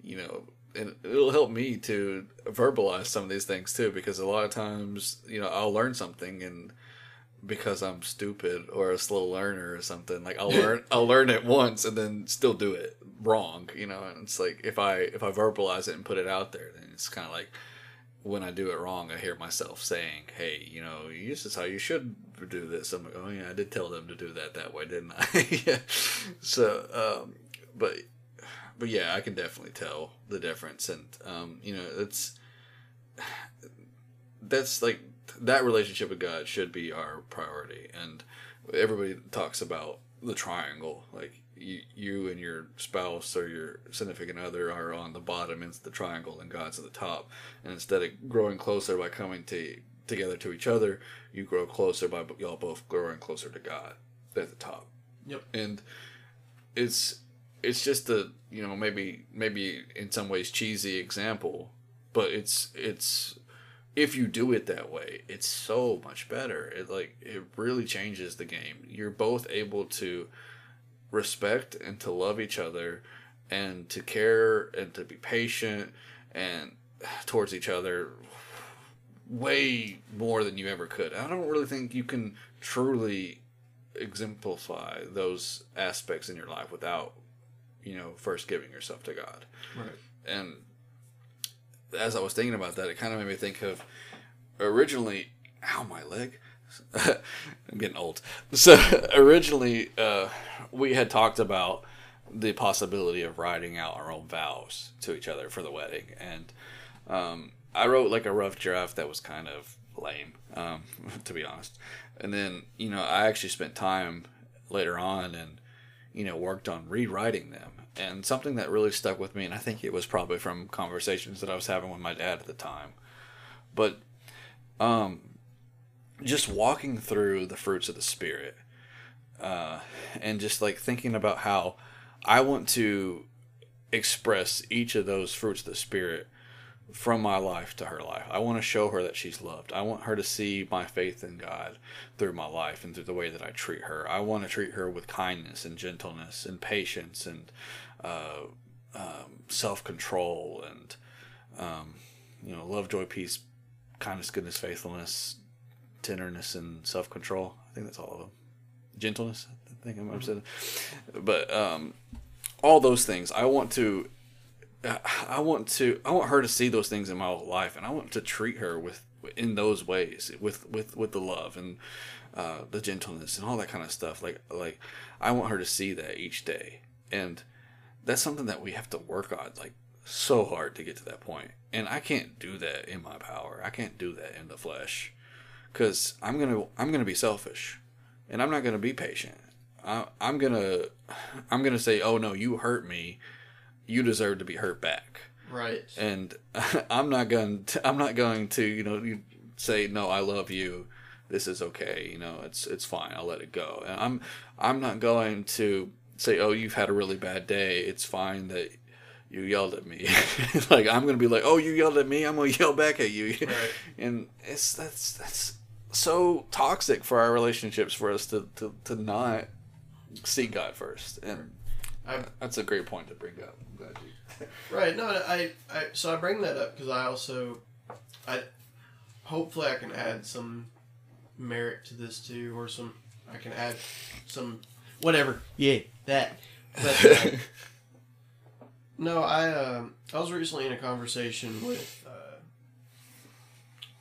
you know and it'll help me to verbalize some of these things too because a lot of times you know i'll learn something and because i'm stupid or a slow learner or something. Like i'll learn i'll learn it once and then still do it wrong you know? And it's like if i if i verbalize it and put it out there then it's kind of like when i do it wrong i hear myself saying hey you know this is how you should do this. I'm like oh yeah i did tell them to do that that way didn't i? [laughs] Yeah. So um but but yeah i can definitely tell the difference. And um you know it's [sighs] that's like that relationship with god should be our priority. And everybody talks about the triangle like you, you and your spouse or your significant other are on the bottom into the triangle and god's at the top. And instead of growing closer by coming to together to each other you grow closer by y'all both growing closer to god at the top. Yep. and it's it's just a you know maybe maybe in some ways cheesy example but it's it's if you do it that way it's so much better. It like it really changes the game. You're both able to respect and to love each other and to care and to be patient and [sighs] towards each other way more than you ever could. I don't really think you can truly exemplify those aspects in your life without you know first giving yourself to god. Right. and as I was thinking about that, it kind of made me think of originally. Ow, my leg! [laughs] I'm getting old. So [laughs] originally, uh, we had talked about the possibility of writing out our own vows to each other for the wedding, and um, I wrote like a rough draft that was kind of lame, um, [laughs] to be honest. And then you know I actually spent time later on and you know worked on rewriting them. And something that really stuck with me, and I think it was probably from conversations that I was having with my dad at the time, but um, just walking through the fruits of the spirit, uh, and just like thinking about how I want to express each of those fruits of the spirit from my life to her life. I want to show her that she's loved. I want her to see my faith in God through my life and through the way that I treat her. I want to treat her with kindness and gentleness and patience and um, self control and um, you know love, joy, peace, kindness, goodness, faithfulness, tenderness, and self control. I think that's all of them. Gentleness. I think I might have said, but um, all those things. I want to I want to I want her to see those things in my life, and I want to treat her with in those ways with with with the love and uh, the gentleness and all that kind of stuff. Like like I want her to see that each day, and that's something that we have to work on like so hard to get to that point. And I can't do that in my power. I can't do that in the flesh, because I'm gonna I'm gonna be selfish, and I'm not gonna be patient. I, I'm gonna I'm gonna say, oh no, you hurt me you deserve to be hurt back. Right. And [laughs] I'm not going to, I'm not going to, you know, you say no, I love you. This is okay, you know, it's it's fine. I'll let it go. And I'm I'm not going to say, "Oh, you've had a really bad day. It's fine that you yelled at me." [laughs] like I'm going to be like, "Oh, you yelled at me. I'm going to yell back at you." [laughs] Right. And it's that's that's so toxic for our relationships for us to to, to not seek God first. And I, that's a great point to bring up. I'm glad you. [laughs] right. No, I, I. So I bring that up because I also, I, hopefully I can add some merit to this too, or some. I can add some, whatever. Yeah, that. But [laughs] uh, no, I. Um, I was recently in a conversation with uh,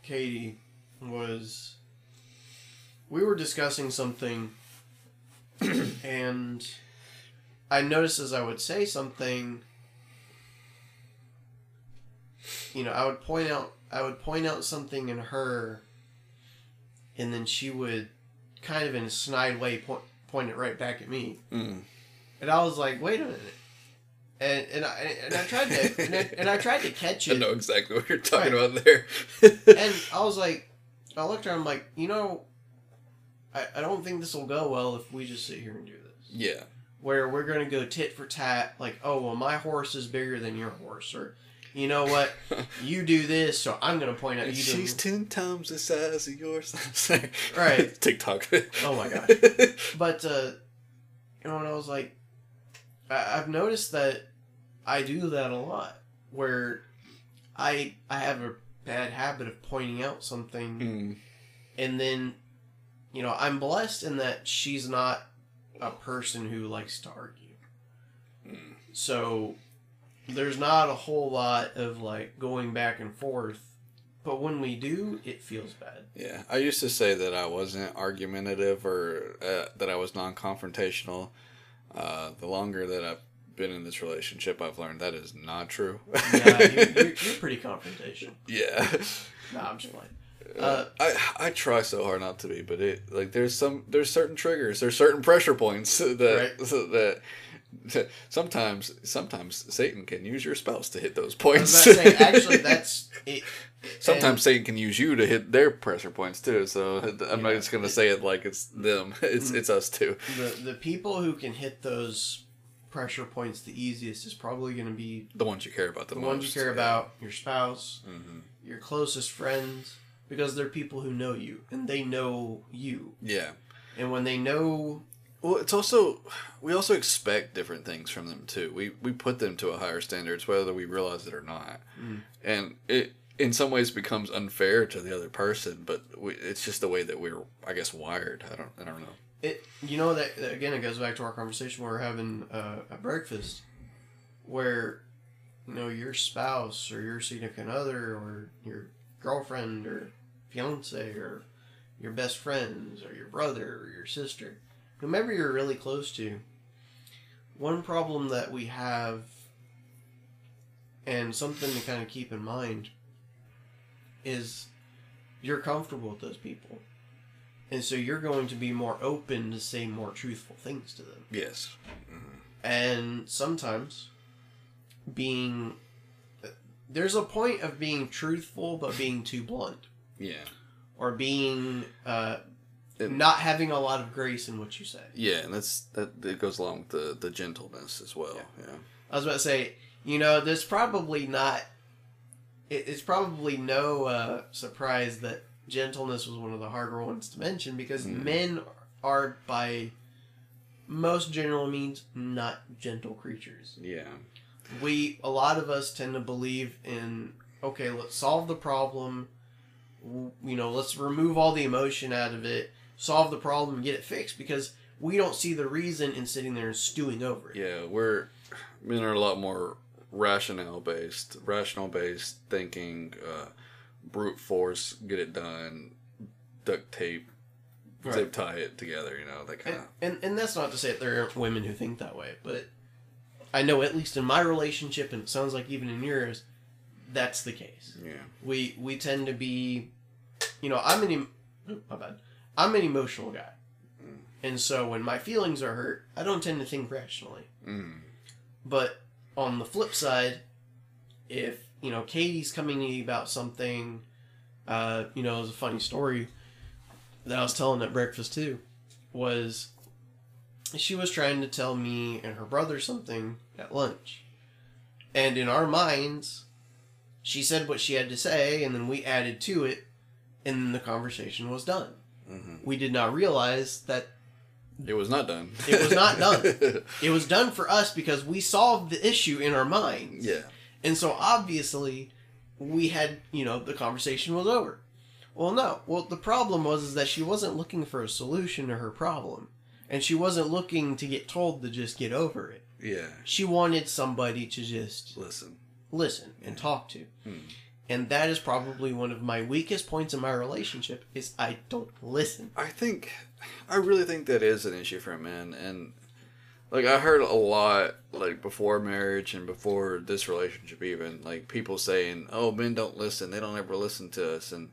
Katie. Was we were discussing something, [clears throat] and I noticed as I would say something, you know, I would point out I would point out something in her, and then she would, kind of in a snide way, point point it right back at me, mm. and I was like, wait a minute. And, and I and I tried to and I, and I tried to catch [laughs] it. I know exactly what you're talking right. about there. [laughs] and I was like, I looked at her. I'm like, you know, I, I don't think this will go well if we just sit here and do this. Yeah where we're going to go tit for tat, like, oh, well, my horse is bigger than your horse, or you know what, [laughs] you do this, so I'm going to point out you. She's ten times the size of yours. [laughs] right. [laughs] TikTok. oh my gosh. But uh, you know, and I was like, I- I've noticed that I do that a lot, where I I have a bad habit of pointing out something, mm. and then, you know, I'm blessed in that she's not a person who likes to argue. Mm. So there's not a whole lot of like going back and forth. But when we do, it feels bad. Yeah, I used to say that I wasn't argumentative or uh, that I was non-confrontational. Uh, the longer that I've been in this relationship, I've learned that is not true. yeah, [laughs] you're, you're, you're pretty confrontational. Yeah. Nah, I'm just playing. Uh, I I try so hard not to be, but it like there's some there's certain triggers, there's certain pressure points [laughs] that right. that [laughs] sometimes sometimes Satan can use your spouse to hit those points. Say, [laughs] actually, that's it. Sometimes and, Satan can use you to hit their pressure points too. So [laughs] I'm yeah, not just gonna say it like it's them. It's mm-hmm. it's us too. The the people who can hit those pressure points the easiest is probably going to be the ones you care about the, the most. ones you care yeah. about, your spouse, mm-hmm. your closest friends because they're people who know you and they know you. Yeah. And when they know well, it's also we also expect different things from them too. We we put them to a higher standards whether we realize it or not. Mm. And it in some ways becomes unfair to the other person, but we, it's just the way that we're I guess wired. I don't I don't know. It you know that again it goes back to our conversation we are having uh, a breakfast where you know your spouse or your significant other or your girlfriend or fiance or your best friends or your brother or your sister, whomever you're really close to, one problem that we have and something to kind of keep in mind is you're comfortable with those people. And so you're going to be more open to say more truthful things to them. Yes. And sometimes being there's a point of being truthful but being too blunt Yeah. or being uh, It- not having a lot of grace in what you say. Yeah, and that's that. It goes along with the the gentleness as well. Yeah. I was about to say, you know, there's probably not. It, it's probably no uh, surprise that gentleness was one of the harder ones to mention because Mhm. men are, by most general means, not gentle creatures. Yeah. We, a lot of us, tend to believe in okay, let's solve the problem. You know, let's remove all the emotion out of it, solve the problem, and get it fixed because we don't see the reason in sitting there and stewing over it. Yeah, we're men are a lot more rationale based, rational based thinking, uh, brute force, get it done, duct tape, Right. zip tie it together. You know that kind And, of. and and that's not to say that there aren't women who think that way, but I know at least in my relationship, and it sounds like even in yours, that's the case. Yeah. We we tend to be, you know, I'm an em- oh, my bad, I'm an emotional guy, Mm. and so when my feelings are hurt, I don't tend to think rationally. Mm. But on the flip side, if you know Katie's coming to me about something, uh, you know, it was a funny story that I was telling at breakfast too, was she was trying to tell me and her brother something at lunch, and in our minds, she said what she had to say, and then we added to it, and then the conversation was done. Hmm We did not realize that It was not done. It was not done. [laughs] it was done for us because we solved the issue in our minds. yeah. And so obviously we had, you know, the conversation was over. Well, no. Well, the problem was is that she wasn't looking for a solution to her problem. And she wasn't looking to get told to just get over it. Yeah. She wanted somebody to just Listen. listen and talk to. Hmm. And that is probably one of my weakest points in my relationship is I don't listen. I think, I really think that is an issue for men, and like I heard a lot, like before marriage and before this relationship, even like people saying, "Oh, men don't listen; they don't ever listen to us," and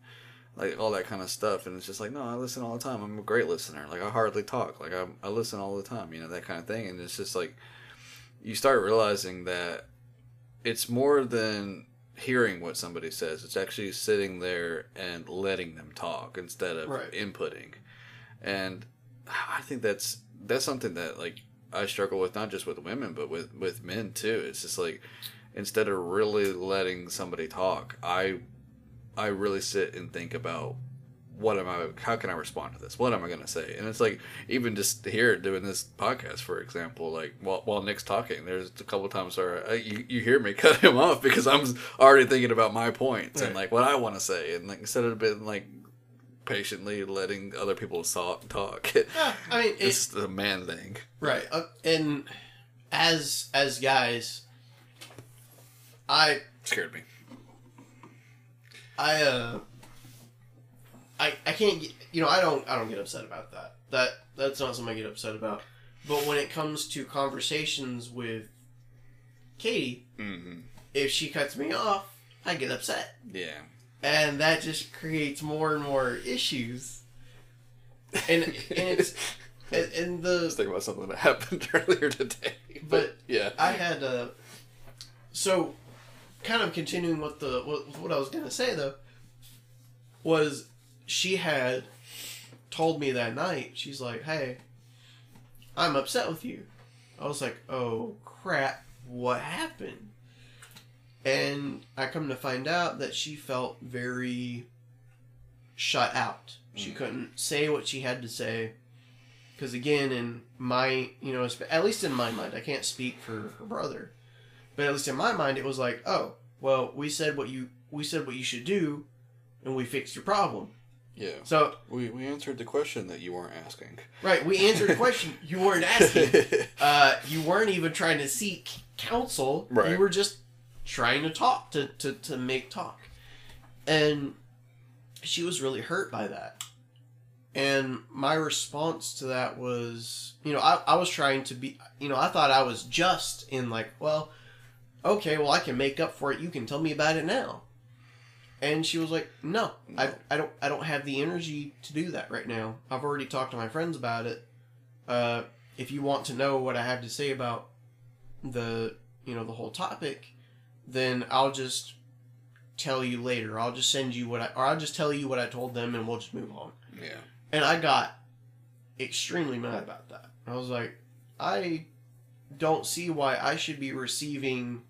like all that kind of stuff. And it's just like, no, I listen all the time. I'm a great listener. Like I hardly talk. Like I, I listen all the time. You know that kind of thing. And it's just like you start realizing that it's more than hearing what somebody says. It's actually sitting there and letting them talk instead of Right. inputting. And I think that's that's something that like I struggle with not just with women but with with men too. It's just like instead of really letting somebody talk, I I really sit and think about what am I how can I respond to this? What am I going to say? And it's like even just here doing this podcast for example, like while, while Nick's talking, there's a couple times where uh, you, you hear me [laughs] cut him off because I'm already thinking about my points and like what I want to say and like instead of being like patiently letting other people talk, [laughs] talk Yeah, I mean, it's it's the man thing. right. Uh, and as as guys, I Scared me. I uh I I can't get you know I don't I don't get upset about that. That that's not something I get upset about. But when it comes to conversations with Katie, hmm if she cuts me off, I get upset, Yeah. and that just creates more and more issues. And and it's [laughs] and, and I was the thinking about something that happened [laughs] earlier today. But, But- yeah. I had uh so kind of continuing what the what, what I was gonna say though was she had told me that night she's like hey I'm upset with you. I was like oh crap. What happened? And I come to find out that she felt very shut out. She Mm. couldn't say what she had to say. Because again in my you know at least in my mind i can't speak for her brother but at least in my mind it was like oh well we said what you we said what you should do and we fixed your problem Yeah. so We, we answered the question that you weren't asking. right we answered the question you weren't asking [laughs] uh, you weren't even trying to seek counsel Right. you were just trying to talk to, to, to make talk and she was really hurt by that and my response to that was you know I, I was trying to be you know i thought i was just in like well okay well i can make up for it you can tell me about it now And she was like, "No, I, I don't I don't have the energy to do that right now. I've already talked to my friends about it. Uh, if you want to know what I have to say about the you know the whole topic, then I'll just tell you later. I'll just send you what I or I'll just tell you what I told them, and we'll just move on." Yeah. And I got extremely mad about that. I was like, I don't see why I should be receiving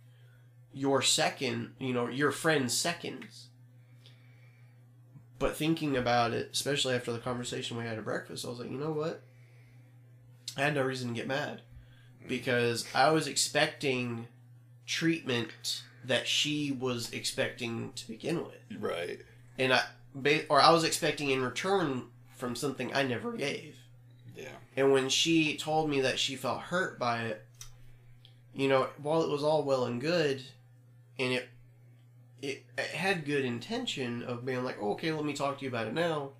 your second, you know, your friend's seconds. But thinking about it, especially after the conversation we had at breakfast, I was like, you know what? I had no reason to get mad because I was expecting treatment that she was expecting to begin with Right. and I or I was expecting in return from something I never gave. Yeah. And when she told me that she felt hurt by it, you know, while it was all well and good, and it it, it had good intention of being like, oh, okay, let me talk to you about it now.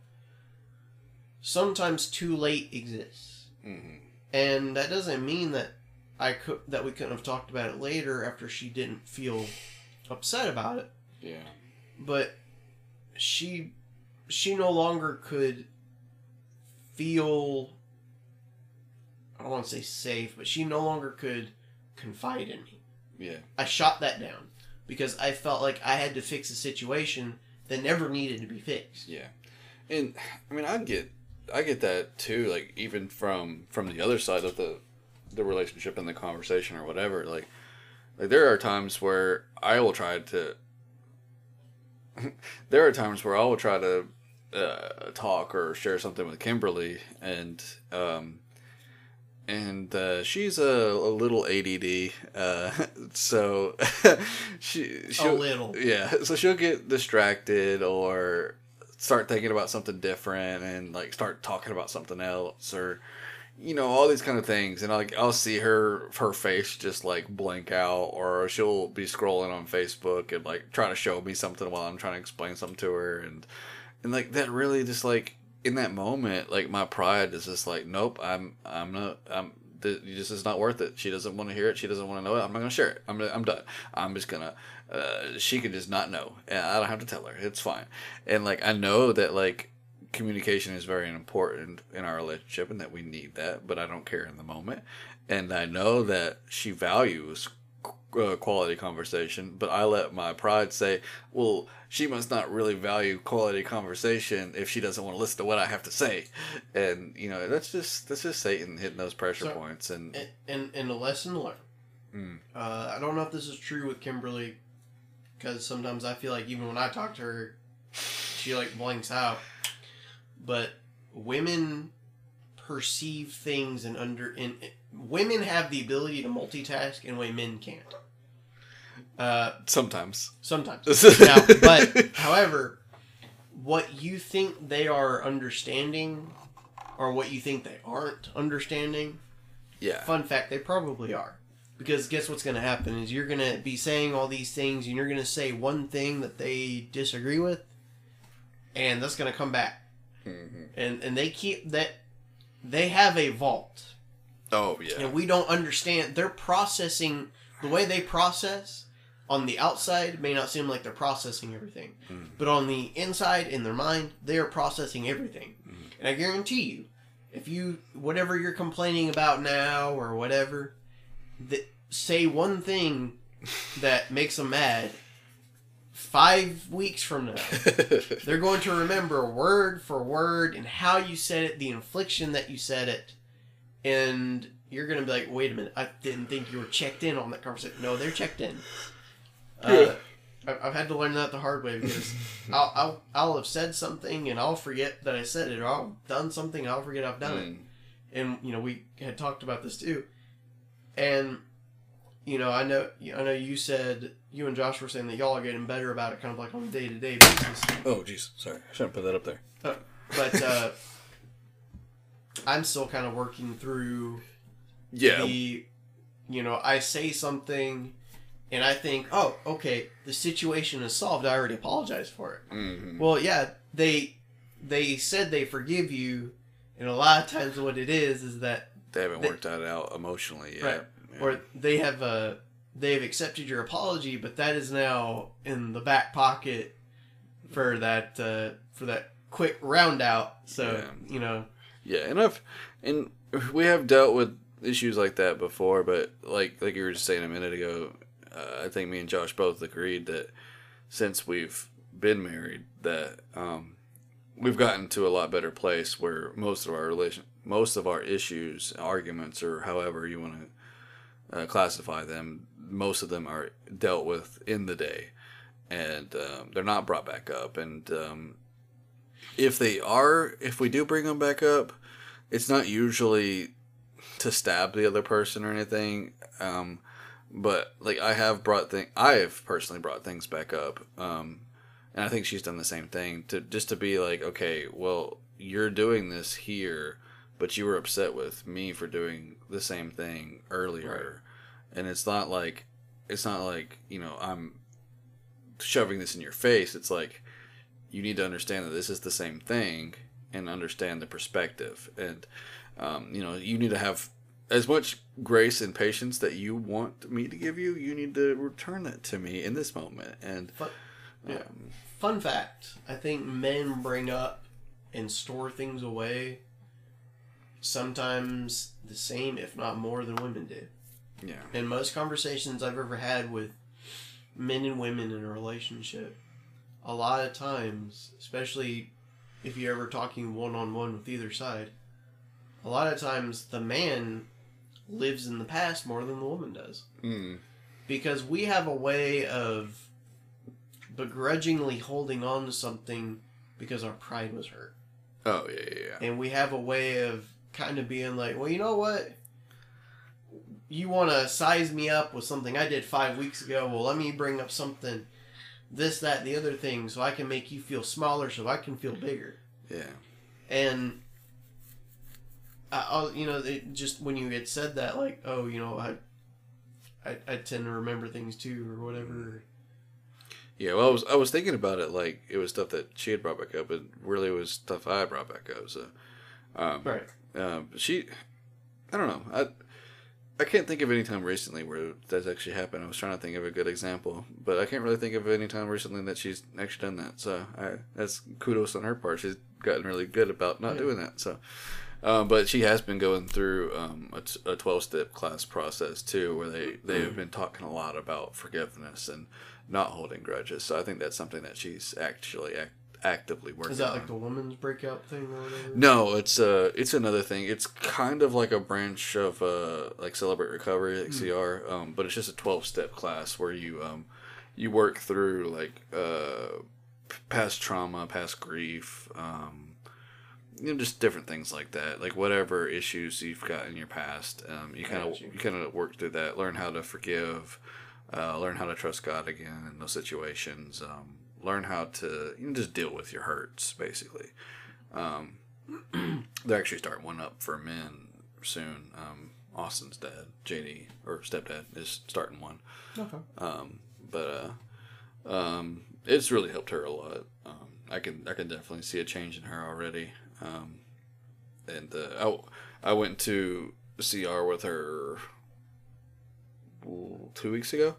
Sometimes too late exists, hmm and that doesn't mean that I could that we couldn't have talked about it later after she didn't feel upset about it Yeah. but she she no longer could feel I don't want to say safe, but she no longer could confide in me. Yeah. I shot that down because I felt like I had to fix a situation that never needed to be fixed. Yeah. And I mean, I get, I get that too. Like even from from the other side of the the relationship and the conversation or whatever. Like, like there are times where I will try to. [laughs] there are times where I will try to uh, talk or share something with Kimberly, and um, and uh, she's a, a little ADD, uh, [laughs] so [laughs] she A she'll, little. yeah, so she'll get distracted or start thinking about something different and like start talking about something else or you know all these kind of things and like I'll see her her face just like blink out or she'll be scrolling on Facebook and like trying to show me something while I'm trying to explain something to her and and like that really just like in that moment like my pride is just like nope I'm I'm not I'm th- this is not worth it. She doesn't want to hear it. She doesn't want to know it. I'm not to share it. I'm, I'm done. I'm just to, uh, she can just not know. And I don't have to tell her. It's fine. And like, I know that like communication is very important in our relationship and that we need that, but I don't care in the moment. And I know that she values uh, quality conversation, but I let my pride say, well, she must not really value quality conversation if she doesn't want to listen to what I have to say. And, you know, that's just, that's just Satan hitting those pressure So- points. And, And, and, and a lesson learned. Mm. Uh, I don't know if this is true with Kimberly, because sometimes I feel like even when I talk to her, she like blanks out. But women perceive things and under and women have the ability to multitask in a way men can't. Uh, sometimes. sometimes. [laughs] now, but however, what you think they are understanding, or what you think they aren't understanding, yeah. Fun fact, they probably are. Because guess what's going to happen is you're going to be saying all these things and you're going to say one thing that they disagree with and that's going to come back. hmm And and they keep that they have a vault Oh, yeah. and we don't understand they're processing the way they process on the outside may not seem like they're processing everything. Mhm. But on the inside in their mind, they are processing everything. Mhm. And I guarantee you, if you whatever you're complaining about now or whatever, that say one thing [laughs] that makes them mad, five weeks from now, [laughs] they're going to remember word for word and how you said it, the infliction that you said it, and you're going to be like, wait a minute, I didn't think you were checked in on that conversation. No, they're checked in. Uh, I- I've had to learn that the hard way because [laughs] I'll, I'll I'll have said something and I'll forget that I said it, or I'll done something and I'll forget I've done it Mm. and you know we had talked about this too and you know i know i know you said you and josh were saying that y'all are getting better about it kind of like on a day-to-day basis Oh, jeez. Sorry. I shouldn't put that up there. but uh i'm still kind of working through Yeah. the you know i say something and i think oh okay the situation is solved i already apologized for it hmm well yeah they they said they forgive you and a lot of times what it is is that They haven't They- worked that out emotionally yet. Right. Yeah. or they have uh they have accepted your apology, but that is now in the back pocket for that uh, for that quick round out. So Yeah. you know, Yeah, and I've and we have dealt with issues like that before, but like like you were just saying a minute ago, uh, I think me and Josh both agreed that since we've been married, that um, we've gotten to a lot better place where most of our relation, most of our issues, arguments, or however you want to uh, classify them, most of them are dealt with in the day, and um, they're not brought back up, and um, if they are, if we do bring them back up, it's not usually to stab the other person or anything. Um, but like I have brought thing, I have personally brought things back up. Um, and I think she's done the same thing to just to be like, okay, well, you're doing this here, but you were upset with me for doing the same thing earlier, and it's not like, it's not like you know I'm shoving this in your face. It's like you need to understand that this is the same thing and understand the perspective and um, you know you need to have as much grace and patience that you want me to give you you need to return that to me in this moment and fun, yeah. um, fun fact: I think men bring up and store things away sometimes the same, if not more, than women do. yeah In most conversations I've ever had with men and women in a relationship, a lot of times, especially if you're ever talking one on one with either side, a lot of times the man lives in the past more than the woman does. mm, Because we have a way of begrudgingly holding on to something because our pride was hurt. oh yeah yeah, yeah. And we have a way of kind of being like, well, you know what? You want to size me up with something I did five weeks ago. Well, let me bring up something, this, that, the other thing, so I can make you feel smaller, so I can feel bigger. yeah And, I, I'll, you know, it just when you had said that, like, oh, you know, I, I, I tend to remember things too, or whatever. yeah well I was I was thinking about it like it was stuff that she had brought back up but really it was stuff I brought back up so um, Right. Um, she, I don't know. I I can't think of any time recently where that's actually happened. I was trying to think of a good example, but I can't really think of any time recently that she's actually done that. So I, that's kudos on her part. She's gotten really good about not Yeah. doing that. So, um, but she has been going through um, a, twelve step class process too, where they they have been talking a lot about forgiveness and not holding grudges. So I think that's something that she's actually act- actively working. Is that on. like the woman's breakout thing or whatever? No, it's uh it's another thing. It's kind of like a branch of uh like Celebrate Recovery, like CR, um, but it's just a twelve step class where you um you work through like uh past trauma, past grief, um you know just different things like that. Like whatever issues you've got in your past, um you kind of Gotcha. you kind of work through that, learn how to forgive, uh learn how to trust God again in those situations, um learn how to you know just deal with your hurts basically. Um, [clears throat] they're actually starting one up for men soon. Um, Austin's dad, JD or stepdad, is starting one. Okay. Um, but uh, um, it's really helped her a lot. Um, I can I can definitely see a change in her already. Um, and uh, I I went to CR with her two weeks ago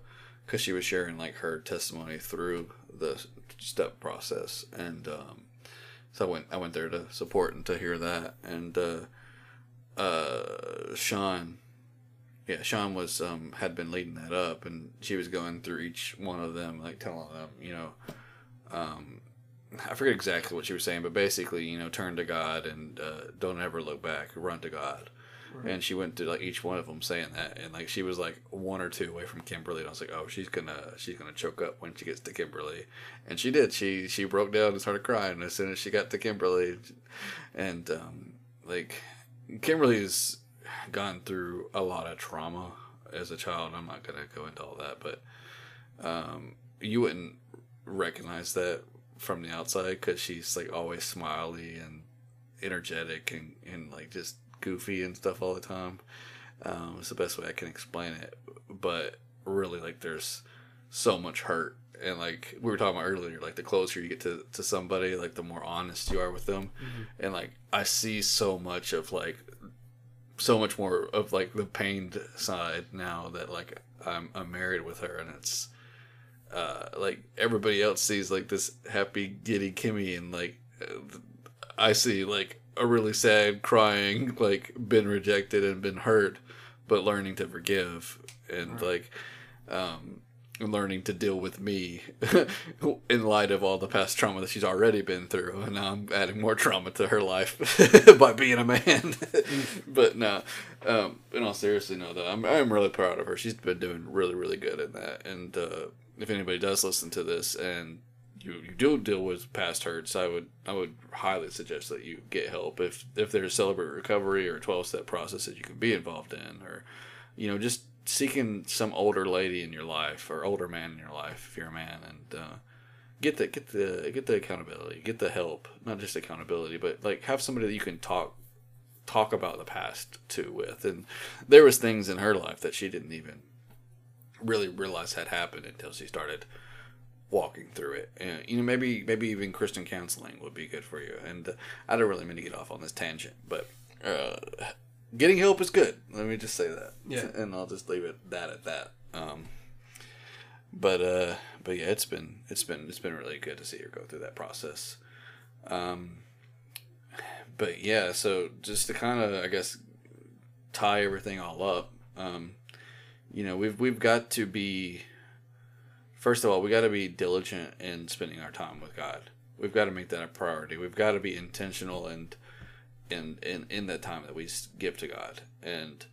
because she was sharing like her testimony through the step process, and um, so I went I went there to support and to hear that, and uh, uh, Sean yeah, Sean was um had been leading that up, and she was going through each one of them, like telling them, you know, um, I forget exactly what she was saying, but basically, you know, turn to God and uh, don't ever look back, run to God. And she went to like each one of them saying that, and like she was like one or two away from Kimberly, and I was like, oh, she's gonna she's gonna choke up when she gets to Kimberly, and she did. She she broke down and started crying as soon as she got to Kimberly, and um, like Kimberly's gone through a lot of trauma as a child. I'm not gonna go into all that, but um, you wouldn't recognize that from the outside because she's like always smiley and energetic and, and like just goofy and stuff all the time. Um, it's the best way I can explain it. But really, like, there's so much hurt. And like we were talking about earlier, like the closer you get to, to somebody, like the more honest you are with them. And like I see so much of like so much more of like the pained side now that like I'm I'm married with her and it's uh, like everybody else sees like this happy giddy Kimmy, and like uh, I see like a really sad, crying, [laughs] like been rejected and been hurt, but learning to forgive and Right. like um, learning to deal with me [laughs] in light of all the past trauma that she's already been through, and now I'm adding more trauma to her life [laughs] by being a man. but no, um, in all seriousness, no, though I'm I'm really proud of her. She's been doing really really good in that, and uh, if anybody does listen to this and you, you do deal with past hurts, I would I would highly suggest that you get help if if there's celebrate recovery or twelve step process that you can be involved in, or you know just seeking some older lady in your life or older man in your life if you're a man and uh, get the get the get the accountability, get the help, not just accountability, but like have somebody that you can talk talk about the past to with. And there was things in her life that she didn't even really realize had happened until she started walking through it. And you know, maybe maybe even Christian counseling would be good for you. And uh, I don't really mean to get off on this tangent, but uh, getting help is good. Let me just say that. Yeah. And I'll just leave it that at that. Um, but uh, but yeah, it's been it's been it's been really good to see her go through that process. Um, but yeah, so just to kind of I guess tie everything all up, um, you know, we've we've got to be first of all, we got to be diligent in spending our time with God. We've got to make that a priority. We've got to be intentional and in in in that time that we give to God, and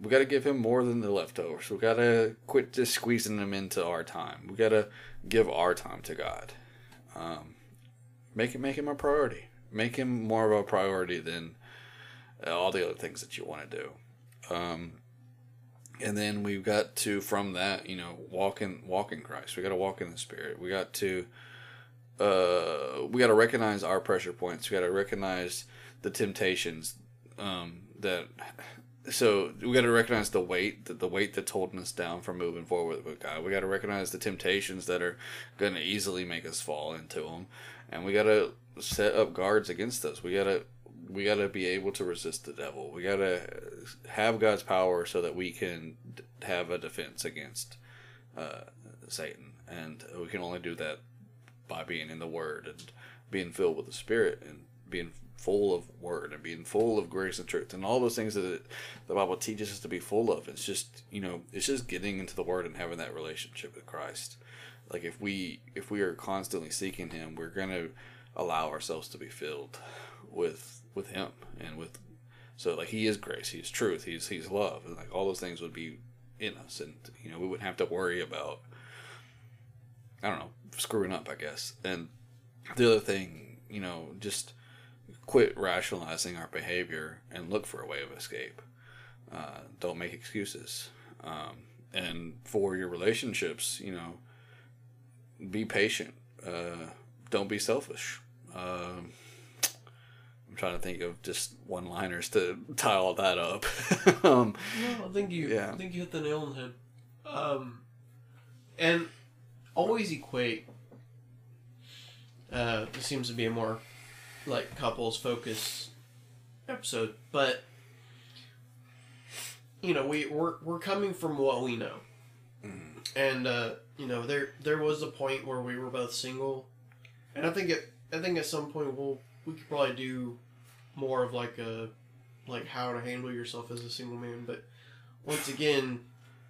we got to give Him more than the leftovers. We got to quit just squeezing Him into our time. We got to give our time to God. Um, make it make Him a priority. Make Him more of a priority than all the other things that you want to do. Um, and then we've got to from that you know walk in walk in christ. We got to walk in the spirit. We got to uh we got to recognize our pressure points. We got to recognize the temptations um that so we got to recognize the weight that the weight that's holding us down from moving forward with god. We got to recognize the temptations that are going to easily make us fall into them and we got to set up guards against those we got to we got to be able to resist the devil. We got to have God's power so that we can have a defense against uh, Satan, and we can only do that by being in the Word and being filled with the Spirit and being full of Word and being full of grace and truth and all those things that it, the Bible teaches us to be full of. It's just you know, it's just getting into the Word and having that relationship with Christ. Like if we if we are constantly seeking Him, we're gonna allow ourselves to be filled with with him and with so like he is grace he is truth he's he's love and like all those things would be in us and you know we wouldn't have to worry about i don't know screwing up i guess. And the other thing you know just quit rationalizing our behavior and look for a way of escape. Uh, don't make excuses. Um, and for your relationships you know be patient. Uh, don't be selfish. I'm trying to think of just one liners to tie all that up. [laughs] um, No, I think you. Yeah. I think you hit the nail on the head. Um, and always equate. Uh, this seems to be a more like couples focused episode, but you know we we're we're coming from what we know, and uh, you know there there was a point where we were both single, and I think it I think at some point we'll we could probably do more of like a like how to handle yourself as a single man. But once again,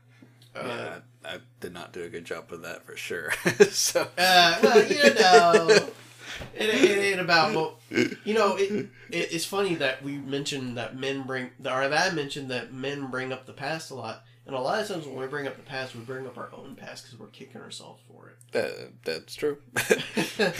[laughs] uh, yeah, I, I did not do a good job of that for sure. [laughs] so uh, well, you know, it, it ain't about. Well, you know, it, it it's funny that we mentioned that men bring, or that I mentioned that men bring up the past a lot. And a lot of times when we bring up the past, we bring up our own past because we're kicking ourselves for it that, that's true. [laughs]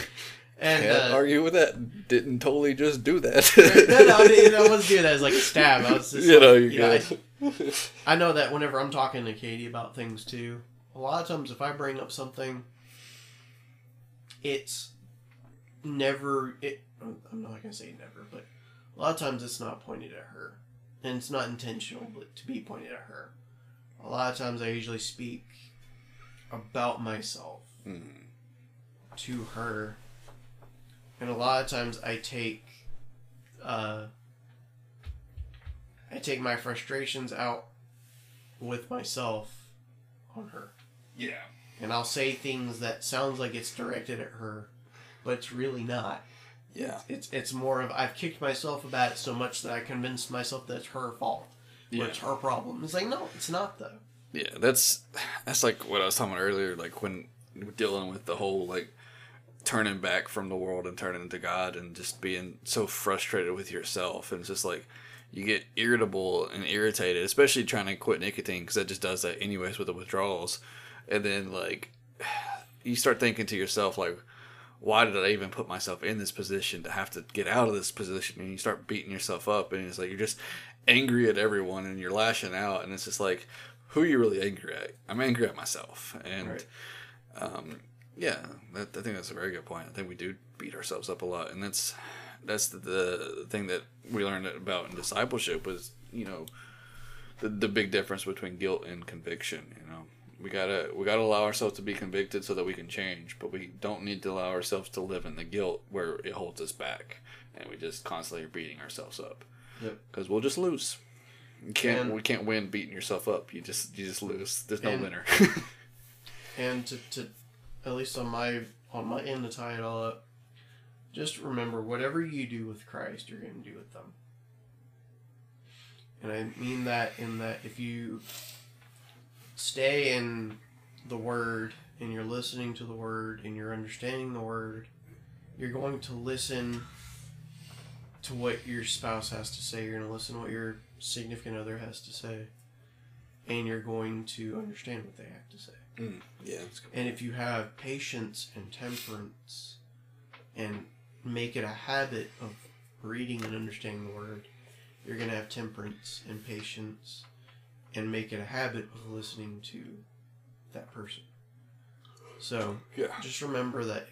and Can't uh, argue with that. Didn't totally just do that. [laughs] no, no, I, I wasn't doing that as like a stab. I was just, you like, know, you know. I, [laughs] I know that whenever I'm talking to Katie about things too, a lot of times if I bring up something, it's never. It. I'm not gonna say never, but a lot of times it's not pointed at her, and it's not intentional, but to be pointed at her. A lot of times I usually speak about myself Mm. to her, and a lot of times I take. Uh, I take my frustrations out with myself on her. yeah. and I'll say things that sounds like it's directed at her, but it's really not. Yeah. It's it's more of I've kicked myself about it so much that I convinced myself that it's her fault. Yeah. it's her problem. It's like no, it's not though. Yeah, that's that's like what I was talking about earlier. Like when dealing with the whole like turning back from the world and turning to God, and just being so frustrated with yourself, and it's just like you get irritable and irritated, especially trying to quit nicotine because that just does that anyways with the withdrawals, and then like [sighs] you start thinking to yourself like. Why did I even put myself in this position to have to get out of this position? And you start beating yourself up, and it's like you're just angry at everyone, and you're lashing out, and it's just like, who are you really angry at? I'm angry at myself, and Right. um, yeah, that, I think that's a very good point. I think we do beat ourselves up a lot, and that's that's the, the thing that we learned about in discipleship was you know the the big difference between guilt and conviction. You know, we gotta we gotta allow ourselves to be convicted so that we can change, but we don't need to allow ourselves to live in the guilt where it holds us back, and we just constantly are beating ourselves up. Yep. Because we'll just lose. You can't And- we can't win beating yourself up. You just you just lose. There's no And- winner. [laughs] And to, to at least on my on my end to tie it all up, just remember whatever you do with Christ, you're going to do with them. And I mean that in that if you stay in the Word and you're listening to the Word and you're understanding the Word, you're going to listen to what your spouse has to say. You're going to listen to what your significant other has to say. And you're going to understand what they have to say. Mm, yeah. And if you have patience and temperance and make it a habit of reading and understanding the word, you're going to have temperance and patience and make it a habit of listening to that person. So Yeah. just remember that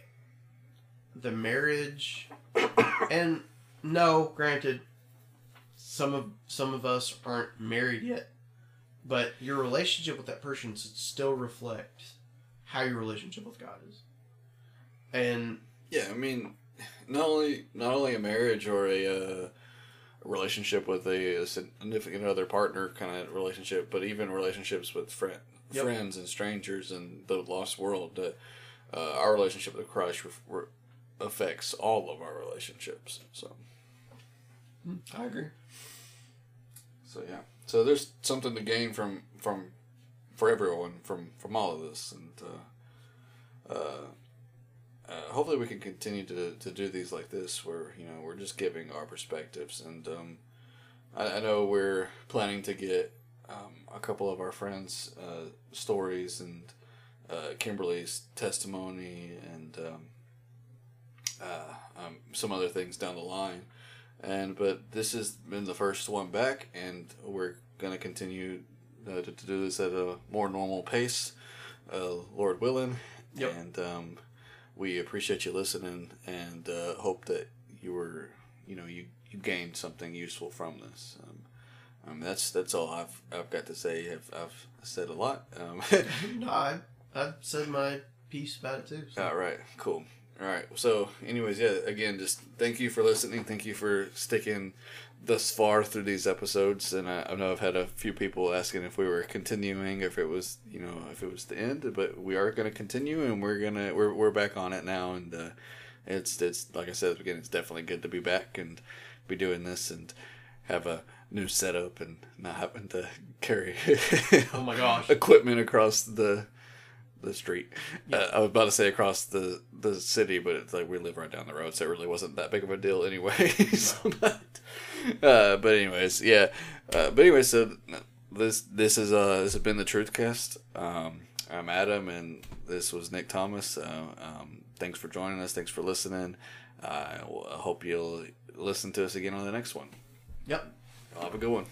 the marriage and no, granted some of some of us aren't married yet, but your relationship with that person should still reflect how your relationship with God is. And Yeah, I mean, not only not only a marriage or a, uh, relationship with a, a significant other partner kind of relationship, but even relationships with friend, Yep. friends and strangers and the lost world. That uh, our relationship with Christ ref- re- affects all of our relationships. So, I agree. so yeah. So there's something to gain from from for everyone from from all of this, and uh, uh, uh, hopefully we can continue to, to do these like this, where you know we're just giving our perspectives, and um, I, I know we're planning to get um, a couple of our friends' uh, stories and uh, Kimberly's testimony and um, uh, um, some other things down the line. And but this has been the first one back, and we're gonna continue uh, to, to do this at a more normal pace, uh, Lord willing. Yep. And um, we appreciate you listening, and uh, hope that you were, you know, you you gained something useful from this. Um, um, that's that's all I've I've got to say. I've, I've said a lot. Um, [laughs] [laughs] no, I I've said my piece about it too. So. All right, cool. All right. So, anyways, yeah. Again, just thank you for listening. Thank you for sticking thus far through these episodes. And I, I know I've had a few people asking if we were continuing, if it was, you know, if it was the end. But we are going to continue, and we're gonna we're we're back on it now. And uh, it's it's like I said at the beginning, it's definitely good to be back and be doing this and have a new setup and not having to carry Oh my gosh. [laughs] equipment across the the street. Uh, I was about to say across the the city, but it's like we live right down the road, so it really wasn't that big of a deal anyway. [laughs] so, but, uh, but anyways, yeah. Uh, but anyway, so this this is uh this has been the Truthcast. Um, I'm Adam, and this was Nick Thomas. Uh, um, thanks for joining us. Thanks for listening. Uh, I hope you'll listen to us again on the next one. Yep. Have a good one.